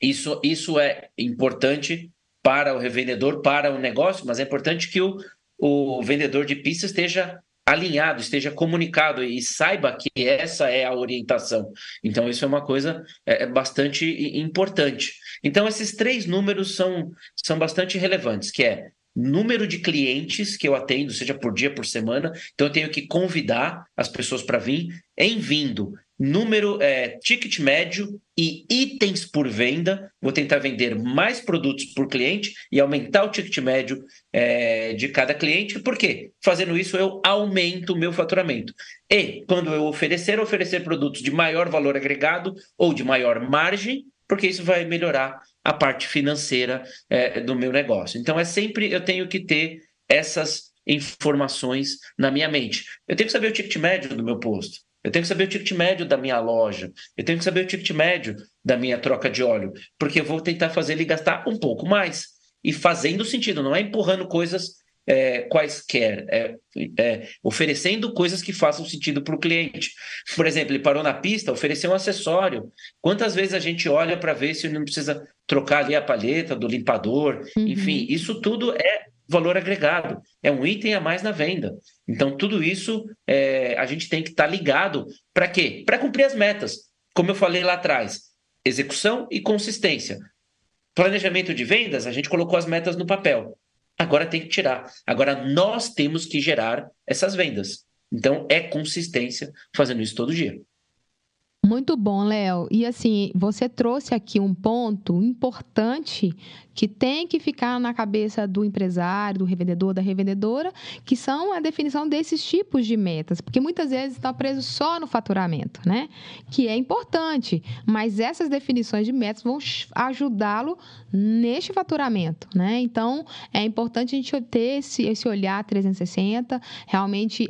isso, isso é importante para o revendedor, para o negócio, mas é importante que o, o vendedor de pista esteja alinhado, esteja comunicado e saiba que essa é a orientação. Então, isso é uma coisa é, é, bastante importante. Então, esses três números são, são bastante relevantes, que é número de clientes que eu atendo, seja por dia, por semana. Então, eu tenho que convidar as pessoas para vir. Em vindo, número, é, ticket médio e itens por venda. Vou tentar vender mais produtos por cliente e aumentar o ticket médio é, de cada cliente. Por quê? Fazendo isso, eu aumento o meu faturamento. E quando eu oferecer, oferecer produtos de maior valor agregado ou de maior margem, porque isso vai melhorar a parte financeira é, do meu negócio. Então, é sempre eu tenho que ter essas informações na minha mente. Eu tenho que saber o ticket médio do meu posto. Eu tenho que saber o ticket médio da minha loja. Eu tenho que saber o ticket médio da minha troca de óleo, porque eu vou tentar fazer ele gastar um pouco mais. E fazendo sentido, não é empurrando coisas é, quaisquer, é, é, oferecendo coisas que façam sentido para o cliente. Por exemplo, ele parou na pista, ofereceu um acessório. Quantas vezes a gente olha para ver se não precisa trocar ali a palheta do limpador? Uhum. Enfim, isso tudo é valor agregado, é um item a mais na venda. Então, tudo isso é, a gente tem que estar tá ligado para quê? Para cumprir as metas. Como eu falei lá atrás, execução e consistência. Planejamento de vendas, a gente colocou as metas no papel. Agora tem que tirar. Agora nós temos que gerar essas vendas. Então, é consistência fazendo isso todo dia. Muito bom, Léo. E assim, você trouxe aqui um ponto importante que tem que ficar na cabeça do empresário, do revendedor, da revendedora, que são a definição desses tipos de metas, porque muitas vezes está preso só no faturamento, né? Que é importante, mas essas definições de metas vão ajudá-lo neste faturamento, né? Então, é importante a gente ter esse, esse olhar 360, realmente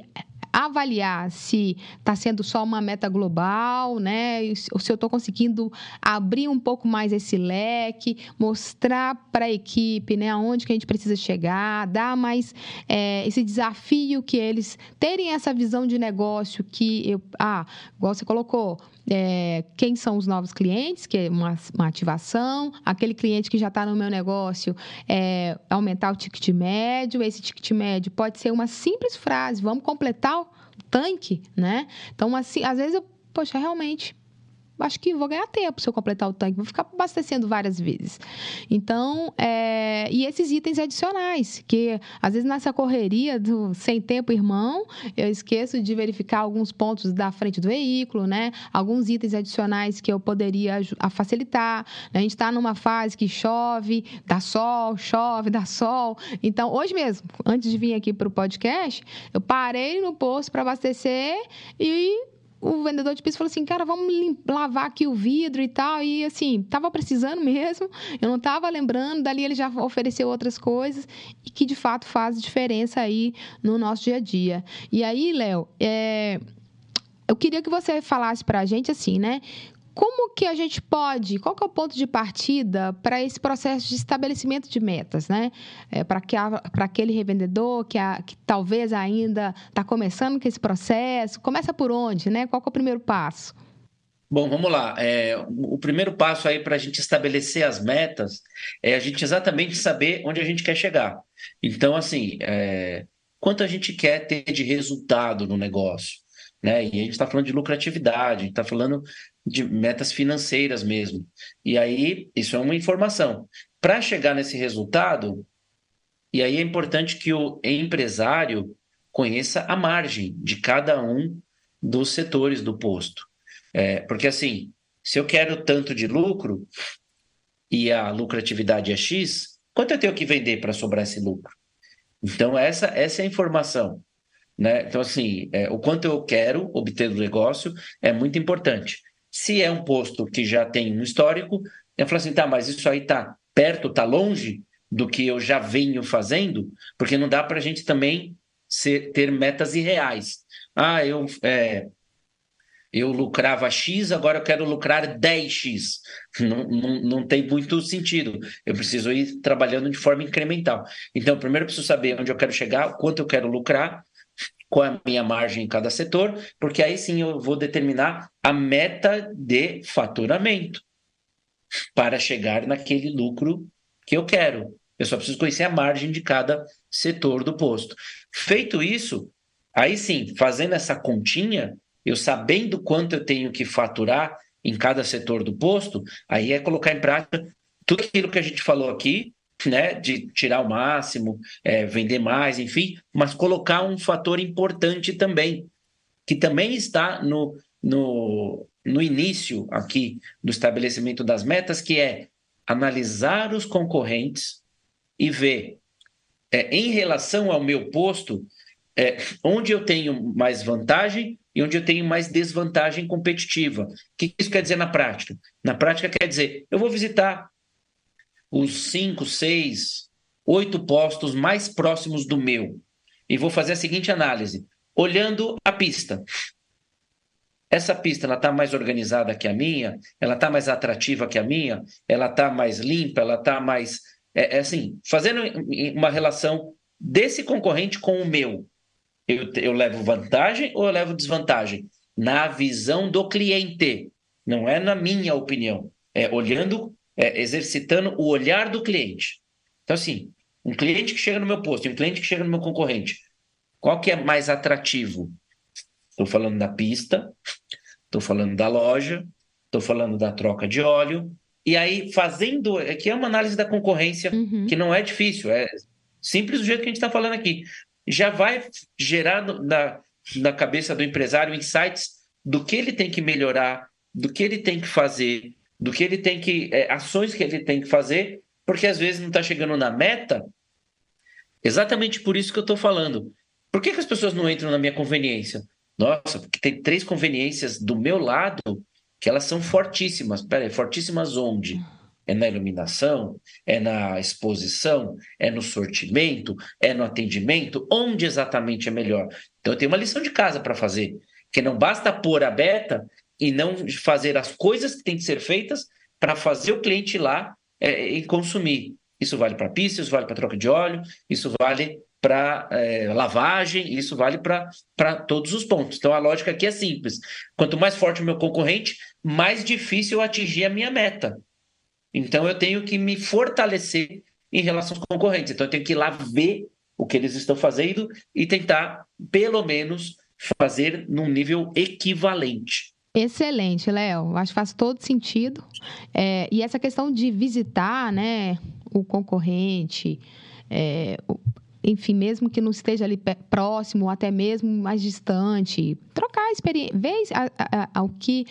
avaliar se está sendo só uma meta global, né? Ou se eu estou conseguindo abrir um pouco mais esse leque, mostrar para a equipe, né, aonde que a gente precisa chegar, dar mais é, esse desafio que eles terem essa visão de negócio que eu, ah, igual você colocou, é, quem são os novos clientes, que é uma, uma ativação, aquele cliente que já está no meu negócio, é, aumentar o ticket médio, esse ticket médio pode ser uma simples frase, vamos completar tanque, né? Então, assim, às vezes eu, poxa, realmente acho que vou ganhar tempo se eu completar o tanque, vou ficar abastecendo várias vezes. Então, é, e esses itens adicionais, que às vezes nessa correria do sem tempo, irmão, eu esqueço de verificar alguns pontos da frente do veículo, né? Alguns itens adicionais que eu poderia facilitar. A gente está numa fase que chove, dá sol, chove, *laughs* dá sol. Então, hoje mesmo, antes de vir aqui para o podcast, eu parei no posto para abastecer e o vendedor de piso falou assim, cara, vamos lavar aqui o vidro e tal. E assim, tava precisando *laughs* mesmo, eu não tava lembrando, dali ele já ofereceu outras coisas e que de fato faz diferença aí no nosso dia a dia. E aí, Léo, é... eu queria que você falasse para a gente assim, né? Como que a gente pode, qual que é o ponto de partida para esse processo de estabelecimento de metas, né? É, para aquele revendedor que, a, que talvez ainda está começando com esse processo, começa por onde, né? Qual que é o primeiro passo? Bom, vamos lá. É, o primeiro passo aí para a gente estabelecer as metas é a gente exatamente saber onde a gente quer chegar. Então, assim, é, quanto a gente quer ter de resultado no negócio? Né? E a gente está falando de lucratividade, a gente está falando de metas financeiras mesmo. E aí, isso é uma informação. Para chegar nesse resultado, e aí é importante que o empresário conheça a margem de cada um dos setores do posto. É, porque assim, se eu quero tanto de lucro e a lucratividade é X, quanto eu tenho que vender para sobrar esse lucro? Então, essa, essa é a informação. Né? Então, assim, é, o quanto eu quero obter do negócio é muito importante. Se é um posto que já tem um histórico, eu falo assim, tá, mas isso aí tá perto, tá longe do que eu já venho fazendo, porque não dá para a gente também ser, ter metas irreais. Ah, eu, é, eu lucrava X, agora eu quero lucrar 10X. *laughs* Não, não, não tem muito sentido. Eu preciso ir trabalhando de forma incremental. Então, primeiro eu preciso saber onde eu quero chegar, quanto eu quero lucrar, qual é a minha margem em cada setor, porque aí sim eu vou determinar a meta de faturamento para chegar naquele lucro que eu quero. Eu só preciso conhecer a margem de cada setor do posto. Feito isso, aí sim, fazendo essa continha, eu sabendo quanto eu tenho que faturar em cada setor do posto, aí é colocar em prática tudo aquilo que a gente falou aqui né, de tirar o máximo, é, vender mais, enfim, mas colocar um fator importante também, que também está no, no, no início aqui do estabelecimento das metas, que é analisar os concorrentes e ver, é, em relação ao meu posto, é, onde eu tenho mais vantagem e onde eu tenho mais desvantagem competitiva. O que isso quer dizer na prática? Na prática quer dizer, eu vou visitar os cinco, seis, oito postos mais próximos do meu e vou fazer a seguinte análise: olhando a pista. Essa pista ela está mais organizada que a minha, ela está mais atrativa que a minha, ela está mais limpa, ela está mais é, é, assim, fazendo uma relação desse concorrente com o meu. Eu, eu levo vantagem ou eu levo desvantagem? Na visão do cliente, não é na minha opinião. É olhando é, exercitando o olhar do cliente. Então, assim, um cliente que chega no meu posto um cliente que chega no meu concorrente, qual que é mais atrativo? Estou falando da pista, estou falando da loja, estou falando da troca de óleo. E aí, fazendo. Aqui é uma análise da concorrência uhum. que não é difícil, é simples do jeito que a gente está falando aqui. Já vai gerar na, na cabeça do empresário insights do que ele tem que melhorar, do que ele tem que fazer, do que ele tem que. É, ações que ele tem que fazer, porque às vezes não está chegando na meta. Exatamente por isso que eu estou falando. Por que, que as pessoas não entram na minha conveniência? Nossa, porque tem três conveniências do meu lado que elas são fortíssimas. Peraí, fortíssimas onde? É na iluminação? É na exposição? É no sortimento? É no atendimento? Onde exatamente é melhor? Então eu tenho uma lição de casa para fazer, que não basta pôr a beta e não fazer as coisas que têm que ser feitas para fazer o cliente ir lá é, e consumir. Isso vale para pista, isso vale para troca de óleo, isso vale para é, lavagem, isso vale para todos os pontos. Então a lógica aqui é simples: quanto mais forte o meu concorrente, mais difícil eu atingir a minha meta. Então eu tenho que me fortalecer em relação aos concorrentes. Então eu tenho que ir lá ver o que eles estão fazendo e tentar, pelo menos, fazer num nível equivalente. Excelente, Léo. Acho que faz todo sentido. É, e essa questão de visitar né, o concorrente, é, enfim, mesmo que não esteja ali próximo, ou até mesmo mais distante, trocar experiência, ver o que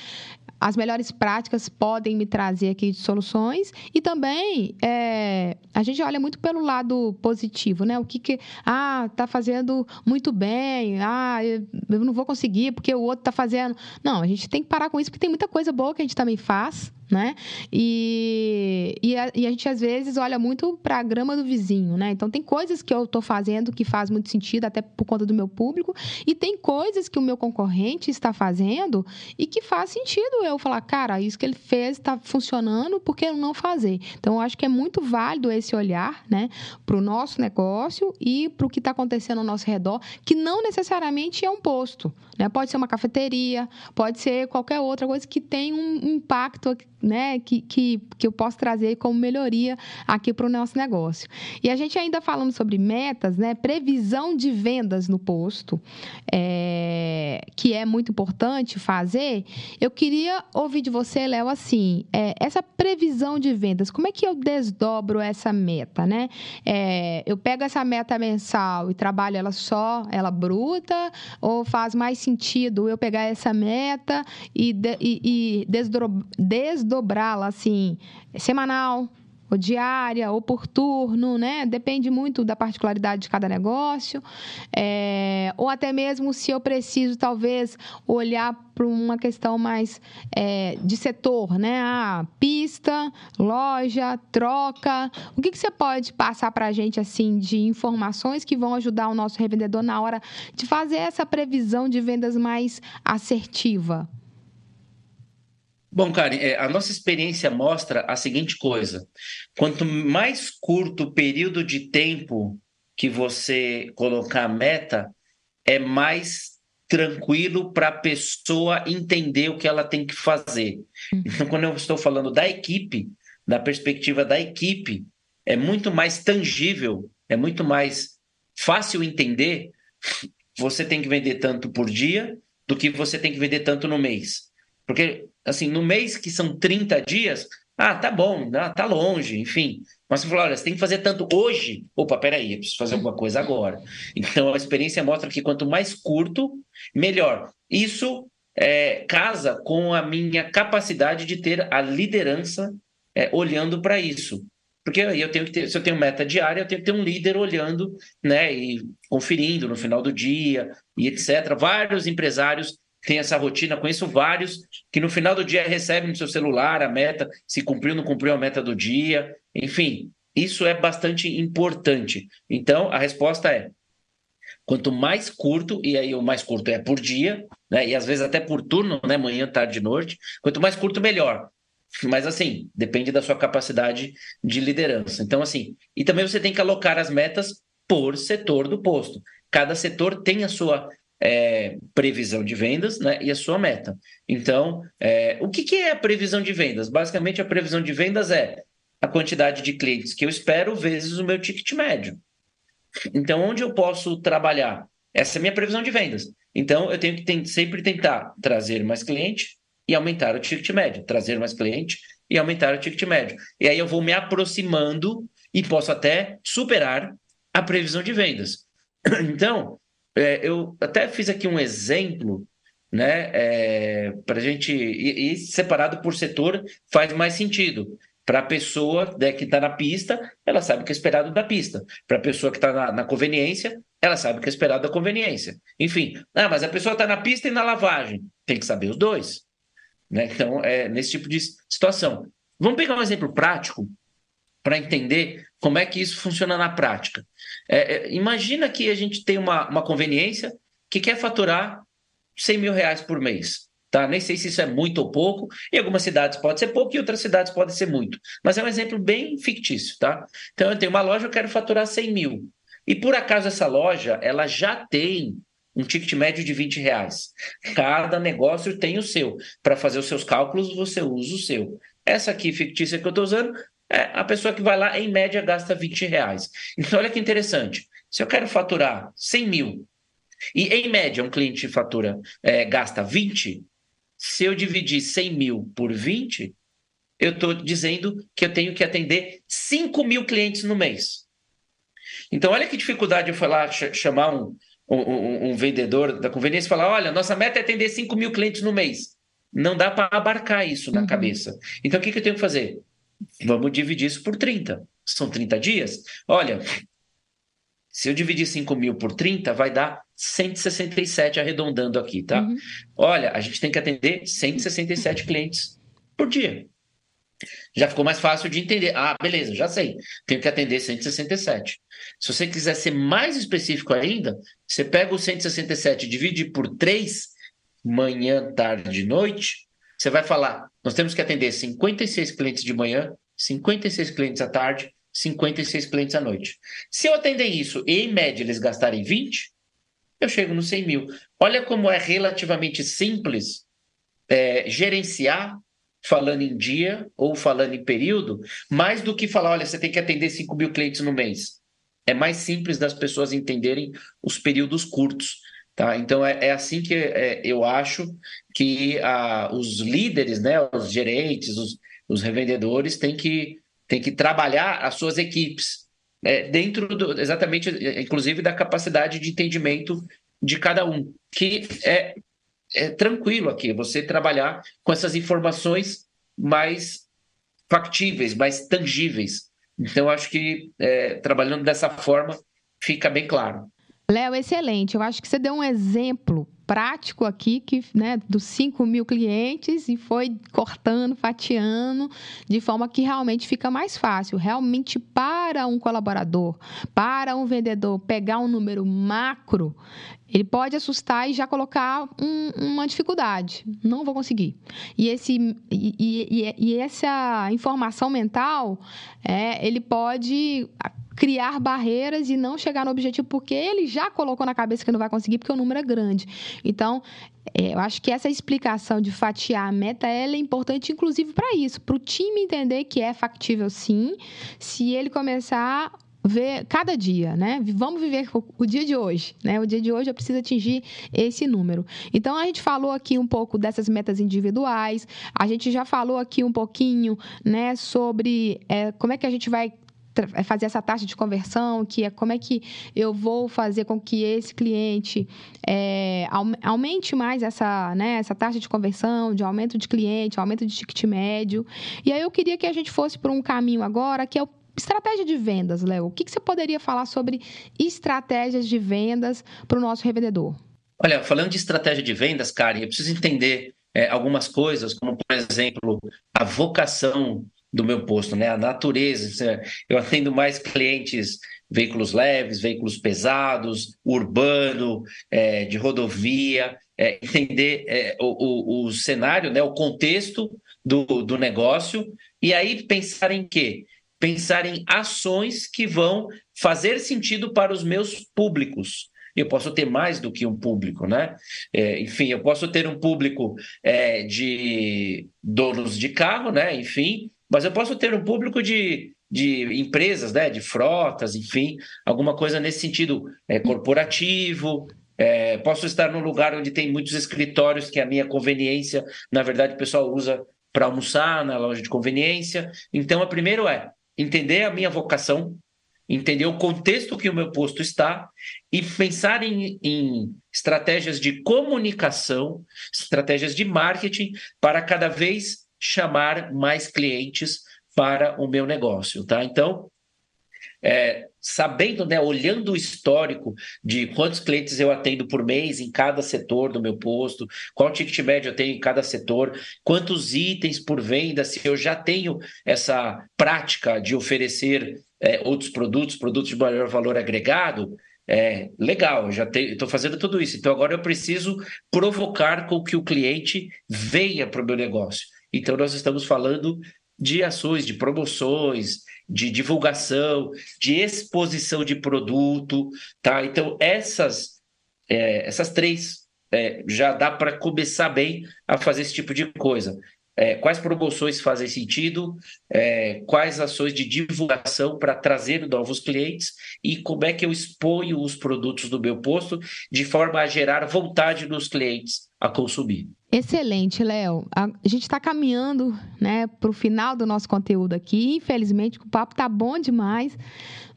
as melhores práticas podem me trazer aqui de soluções e também é, a gente olha muito pelo lado positivo, né? O que que ah tá fazendo muito bem, ah eu não vou conseguir porque o outro tá fazendo. Não, a gente tem que parar com isso porque tem muita coisa boa que a gente também faz né? E, e, a, e a gente às vezes olha muito para a grama do vizinho, né? Então tem coisas que eu estou fazendo que faz muito sentido até por conta do meu público e tem coisas que o meu concorrente está fazendo e que faz sentido eu falar, cara, isso que ele fez está funcionando, por que não fazer? Então eu acho que é muito válido esse olhar, né, para o nosso negócio e para o que está acontecendo ao nosso redor, que não necessariamente é um posto, né? Pode ser uma cafeteria, pode ser qualquer outra coisa que tem um impacto né, que, que, que eu posso trazer como melhoria aqui para o nosso negócio. E a gente ainda falando sobre metas, né, previsão de vendas no posto, é, que é muito importante fazer, eu queria ouvir de você, Léo, assim, é, essa previsão de vendas, como é que eu desdobro essa meta, né? É, eu pego essa meta mensal e trabalho ela só, ela bruta, ou faz mais sentido eu pegar essa meta e, de, e, e desdobrá-la assim, semanal, ou diária, ou por turno, né? Depende muito da particularidade de cada negócio. É, ou até mesmo se eu preciso, talvez, olhar para uma questão mais é, de setor, né? Ah, pista, loja, troca. O que, que você pode passar para a gente, assim, de informações que vão ajudar o nosso revendedor na hora de fazer essa previsão de vendas mais assertiva? Bom, Karen, é, a nossa experiência mostra a seguinte coisa: quanto mais curto o período de tempo que você colocar a meta, é mais tranquilo para a pessoa entender o que ela tem que fazer. Uhum. Então, quando eu estou falando da equipe, da perspectiva da equipe, é muito mais tangível, é muito mais fácil entender. Você tem que vender tanto por dia do que você tem que vender tanto no mês. Porque assim, no mês que são 30 dias, ah, tá bom, tá longe, enfim. Mas você falou, olha, você tem que fazer tanto hoje. Opa, peraí, eu preciso fazer alguma coisa agora. *laughs* Então a experiência mostra que quanto mais curto, melhor. Isso é, casa com a minha capacidade de ter a liderança é, olhando para isso. Porque eu tenho que ter, se eu tenho meta diária, eu tenho que ter um líder olhando, né, e conferindo no final do dia e etc. Vários empresários tem essa rotina, conheço vários que no final do dia recebem no seu celular a meta, se cumpriu, não cumpriu a meta do dia, enfim, isso é bastante importante. Então, a resposta é: quanto mais curto, e aí o mais curto é por dia, né, e às vezes até por turno, né, manhã, tarde e noite, quanto mais curto, melhor. Mas assim, depende da sua capacidade de liderança. Então, assim, e também você tem que alocar as metas por setor do posto. Cada setor tem a sua é, previsão de vendas né, e a sua meta. Então, é, o que, que é a previsão de vendas? Basicamente, a previsão de vendas é a quantidade de clientes que eu espero vezes o meu ticket médio. Então, onde eu posso trabalhar? Essa é a minha previsão de vendas. Então, eu tenho que sempre tentar trazer mais cliente e aumentar o ticket médio, trazer mais cliente e aumentar o ticket médio. E aí eu vou me aproximando e posso até superar a previsão de vendas. Então, é, eu até fiz aqui um exemplo, né, é, para a gente. E, e, separado por setor faz mais sentido. Para a pessoa né, que está na pista, ela sabe o que é esperado da pista. Para a pessoa que está na, na, conveniência, ela sabe o que é esperado da conveniência. Enfim, ah, mas a pessoa está na pista e na lavagem. Tem que saber os dois. Né? Então, é nesse tipo de situação. Vamos pegar um exemplo prático para entender como é que isso funciona na prática. É, é, imagina que a gente tem uma, uma conveniência que quer faturar 100 mil reais por mês. Tá? Nem sei se isso é muito ou pouco. Em algumas cidades pode ser pouco, e outras cidades pode ser muito. Mas é um exemplo bem fictício. Tá? Então, eu tenho uma loja, eu quero faturar 100 mil. E por acaso essa loja ela já tem um ticket médio de 20 reais. Cada negócio tem o seu. Para fazer os seus cálculos, você usa o seu. Essa aqui fictícia que eu estou usando é a pessoa que vai lá, em média, gasta 20 reais. Então, olha que interessante. Se eu quero faturar 100 mil e, em média, um cliente fatura, é, gasta 20, se eu dividir 100 mil por 20, eu estou dizendo que eu tenho que atender 5 mil clientes no mês. Então, olha que dificuldade eu falar, chamar um, um, um, vendedor da conveniência e falar: olha, nossa meta é atender 5 mil clientes no mês. Não dá para abarcar isso na uhum. cabeça. Então, o que, que eu tenho que fazer? Vamos dividir isso por 30. São 30 dias? Olha, se eu dividir 5 mil por 30, vai dar 167 arredondando aqui, tá? Uhum. Olha, a gente tem que atender 167 clientes por dia. Já ficou mais fácil de entender. Ah, beleza, já sei. Tenho que atender 167. Se você quiser ser mais específico ainda, você pega o 167 e divide por 3, manhã, tarde e noite, você vai falar: nós temos que atender 56 clientes de manhã, 56 clientes à tarde, 56 clientes à noite. Se eu atender isso e, em média, eles gastarem 20, eu chego no 100 mil. Olha como é relativamente simples é, gerenciar falando em dia ou falando em período, mais do que falar, olha, você tem que atender 5 mil clientes no mês. É mais simples das pessoas entenderem os períodos curtos. Tá? Então é, é assim que é, eu acho que a, os líderes, né, os gerentes, os, os revendedores têm que, têm que trabalhar as suas equipes é, dentro do, exatamente, inclusive da capacidade de entendimento de cada um, que é, é tranquilo aqui você trabalhar com essas informações mais factíveis, mais tangíveis. Então acho que é, trabalhando dessa forma fica bem claro. Léo, excelente. Eu acho que você deu um exemplo prático aqui, que, né, dos 5 mil clientes e foi cortando, fatiando, de forma que realmente fica mais fácil. Realmente, para um colaborador, para um vendedor pegar um número macro, ele pode assustar e já colocar um, uma dificuldade. Não vou conseguir. E, esse, e, e, e essa informação mental, é, ele pode criar barreiras e não chegar no objetivo porque ele já colocou na cabeça que não vai conseguir porque o número é grande. Então, é, eu acho que essa explicação de fatiar a meta é importante, inclusive, para isso, para o time entender que é factível sim, se ele começar ver cada dia, né? Vamos viver o dia de hoje, né? O dia de hoje eu preciso atingir esse número. Então a gente falou aqui um pouco dessas metas individuais, a gente já falou aqui um pouquinho, né, sobre é, como é que a gente vai fazer essa taxa de conversão, que é como é que eu vou fazer com que esse cliente é, aumente mais essa, né, essa taxa de conversão, de aumento de cliente, aumento de ticket médio. E aí eu queria que a gente fosse por um caminho agora, que é o Estratégia de vendas, Léo. O que, que você poderia falar sobre estratégias de vendas para o nosso revendedor? Olha, falando de estratégia de vendas, Karen, eu preciso entender é, algumas coisas, como, por exemplo, a vocação do meu posto, né? A natureza. Eu atendo mais clientes veículos leves, veículos pesados, urbano, é, de rodovia, é, entender é, o, o, o, cenário, né, o contexto do, do negócio, e aí pensar em quê? Pensar em ações que vão fazer sentido para os meus públicos. Eu posso ter mais do que um público, né? É, enfim, eu posso ter um público é, de donos de carro, né? Enfim, mas eu posso ter um público de, de empresas, né, de frotas, enfim, alguma coisa nesse sentido é, corporativo. É, posso estar num lugar onde tem muitos escritórios que a minha conveniência, na verdade, o pessoal usa para almoçar na loja de conveniência. Então, a primeiro é entender a minha vocação, entender o contexto que o meu posto está e pensar em, em, estratégias de comunicação, estratégias de marketing para cada vez chamar mais clientes para o meu negócio, tá? Então, é, sabendo, né, olhando o histórico de quantos clientes eu atendo por mês em cada setor do meu posto, qual ticket médio eu tenho em cada setor, quantos itens por venda, se eu já tenho essa prática de oferecer é, outros produtos, produtos de maior valor agregado, é, legal, já estou fazendo tudo isso. Então agora eu preciso provocar com que o cliente venha para o meu negócio. Então nós estamos falando de ações, de promoções, de divulgação, de exposição de produto, tá? Então essas é, essas três é, já dá para começar bem a fazer esse tipo de coisa é, quais promoções fazem sentido, é, quais ações de divulgação para trazer novos clientes e como é que eu exponho os produtos do meu posto de forma a gerar vontade nos clientes a consumir. Excelente, Léo. A gente está caminhando né, para o final do nosso conteúdo aqui. Infelizmente, o papo está bom demais,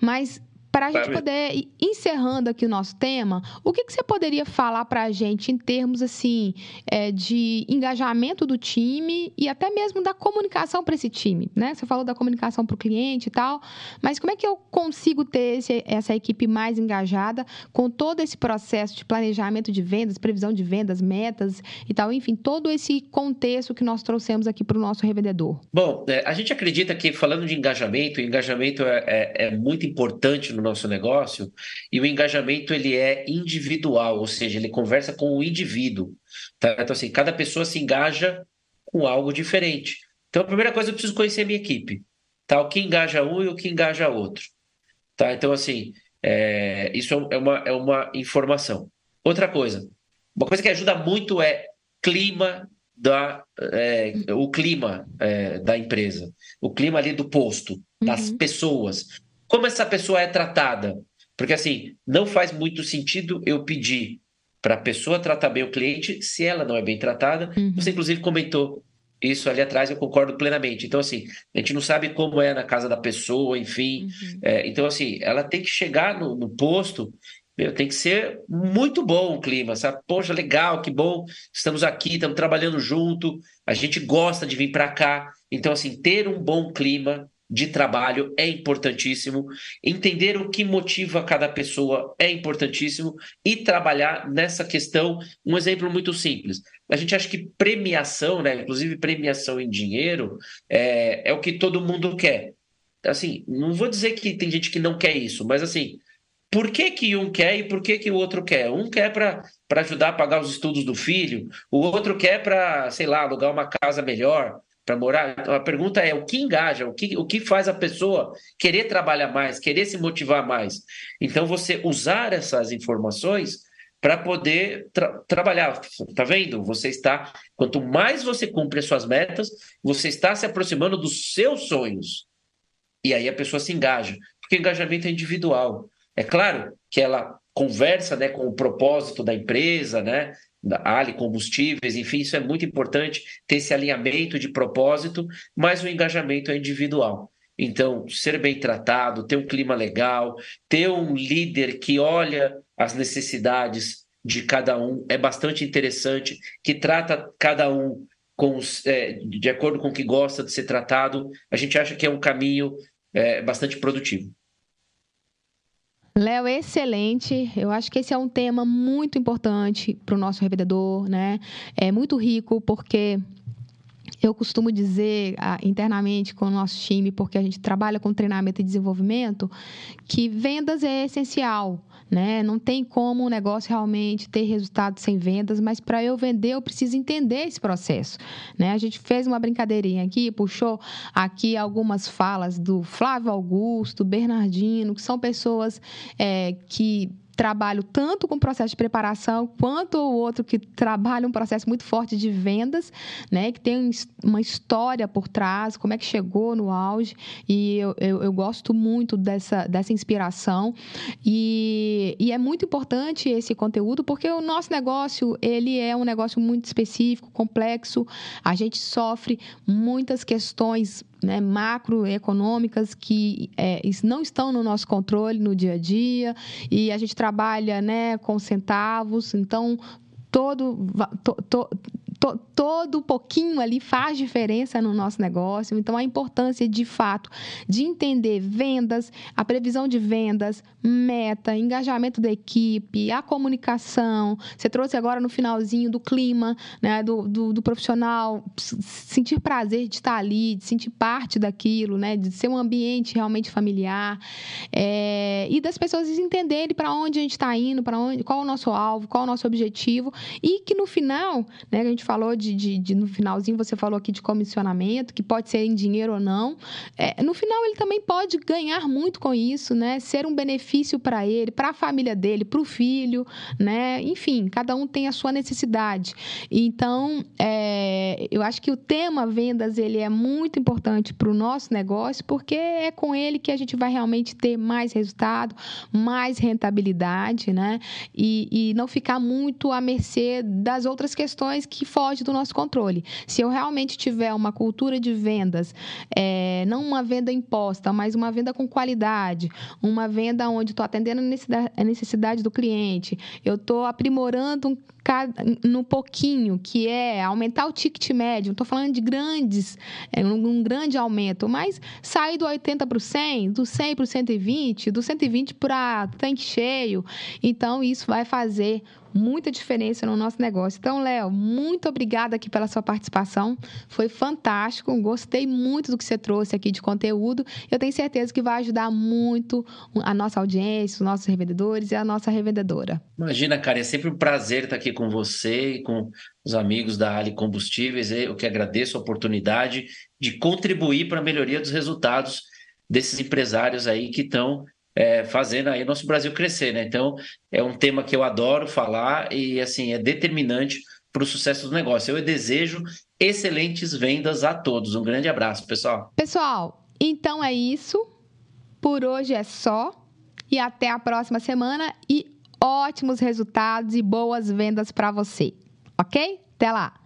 mas para a gente poder ir encerrando aqui o nosso tema, o que, que você poderia falar para a gente em termos assim é, de engajamento do time e até mesmo da comunicação para esse time, né? Você falou da comunicação para o cliente e tal, mas como é que eu consigo ter esse, essa equipe mais engajada com todo esse processo de planejamento de vendas, previsão de vendas, metas e tal, enfim, todo esse contexto que nós trouxemos aqui para o nosso revendedor? Bom, é, a gente acredita que falando de engajamento, o engajamento é, é, é muito importante no nosso negócio, e o engajamento ele é individual, ou seja, ele conversa com o indivíduo. Tá? Então, assim, cada pessoa se engaja com algo diferente. Então, a primeira coisa, eu preciso conhecer a minha equipe. Tá? O que engaja um e o que engaja outro. Tá? Então, assim, é, isso é uma, é uma informação. Outra coisa, uma coisa que ajuda muito é clima da é, o clima é, da empresa, o clima ali do posto, das uhum. pessoas. Como essa pessoa é tratada? Porque assim, não faz muito sentido eu pedir para a pessoa tratar bem o cliente se ela não é bem tratada. Uhum. Você, inclusive, comentou isso ali atrás, eu concordo plenamente. Então, assim, a gente não sabe como é na casa da pessoa, enfim. Uhum. É, então, assim, ela tem que chegar no, no posto meu, tem que ser muito bom o clima, sabe? Poxa, legal, que bom, estamos aqui, estamos trabalhando junto, a gente gosta de vir para cá. Então, assim, ter um bom clima de trabalho é importantíssimo, entender o que motiva cada pessoa é importantíssimo e trabalhar nessa questão. Um exemplo muito simples. A gente acha que premiação, né, inclusive premiação em dinheiro, é, é o que todo mundo quer. Assim, não vou dizer que tem gente que não quer isso, mas assim, por que, que um quer e por que, que o outro quer? Um quer para ajudar a pagar os estudos do filho, o outro quer para, sei lá, alugar uma casa melhor para morar. Então, a pergunta é o que engaja, o que, o que faz a pessoa querer trabalhar mais, querer se motivar mais. Então, você usar essas informações para poder tra trabalhar. Tá vendo? Você está. Quanto mais você cumpre as suas metas, você está se aproximando dos seus sonhos. E aí a pessoa se engaja, porque engajamento é individual. É claro que ela conversa né, com o propósito da empresa, né? Da Ali Combustíveis, enfim, isso é muito importante ter esse alinhamento de propósito, mas o engajamento é individual. Então, ser bem tratado, ter um clima legal, ter um líder que olha as necessidades de cada um é bastante interessante, que trata cada um com, é, de acordo com o que gosta de ser tratado, a gente acha que é um caminho é, bastante produtivo. Léo, excelente. Eu acho que esse é um tema muito importante para o nosso revendedor, né? É muito rico porque eu costumo dizer ah, internamente com o nosso time, porque a gente trabalha com treinamento e desenvolvimento, que vendas é essencial. Né? Não tem como um negócio realmente ter resultado sem vendas, mas para eu vender eu preciso entender esse processo, né? A gente fez uma brincadeirinha aqui, puxou aqui algumas falas do Flávio Augusto, Bernardino, que são pessoas é, que trabalho tanto com o processo de preparação quanto o outro que trabalha um processo muito forte de vendas, né, que tem uma história por trás, como é que chegou no auge. E eu, eu, eu gosto muito dessa, dessa inspiração. E, e é muito importante esse conteúdo porque o nosso negócio ele é um negócio muito específico, complexo, a gente sofre muitas questões né, macroeconômicas que é, não estão no nosso controle no dia a dia e a gente trabalha né, com centavos, então todo, to, to, to, todo pouquinho ali faz diferença no nosso negócio. Então, a importância, de fato, de entender vendas, a previsão de vendas, meta, engajamento da equipe, a comunicação. Você trouxe agora no finalzinho do clima, né, do, do, do profissional, sentir prazer de estar ali, de sentir parte daquilo, né, de ser um ambiente realmente familiar. É, e das pessoas entenderem para onde a gente está indo, para onde, qual o nosso alvo, qual o nosso objetivo. E que no final, né, a gente falou de, de, de, no finalzinho você falou aqui de comissionamento, que pode ser em dinheiro ou não. É, no final ele também pode ganhar muito com isso, né? Ser um benefício para ele, para a família dele, para o filho, né? Enfim, cada um tem a sua necessidade. Então, é, eu acho que o tema vendas ele é muito importante para o nosso negócio, porque é com ele que a gente vai realmente ter mais resultado, mais rentabilidade, né? E, e não ficar muito à mercê das outras questões que fogem do nosso controle. Se eu realmente tiver uma cultura de vendas, é, não uma venda imposta, mas uma venda com qualidade, uma venda onde estou atendendo a necessidade do cliente, eu estou aprimorando um no pouquinho, que é aumentar o ticket médio. Estou falando de grandes, é, um, grande aumento, mas sair do 80 para o 100, do 100 para o 120, do 120 para tanque cheio. Então, isso vai fazer muita diferença no nosso negócio. Então, Léo, muito obrigada aqui pela sua participação. Foi fantástico. Gostei muito do que você trouxe aqui de conteúdo. Eu tenho certeza que vai ajudar muito a nossa audiência, os nossos revendedores e a nossa revendedora. Imagina, cara, é sempre um prazer estar aqui com você e com os amigos da Ali Combustíveis. Eu que agradeço a oportunidade de contribuir para a melhoria dos resultados desses empresários aí que estão é, fazendo aí nosso Brasil crescer, né? Então, é um tema que eu adoro falar e, assim, é determinante para o sucesso do negócio. Eu desejo excelentes vendas a todos. Um grande abraço, pessoal. Pessoal, então é isso. Por hoje é só. E até a próxima semana. E ótimos resultados e boas vendas para você. Ok? Até lá!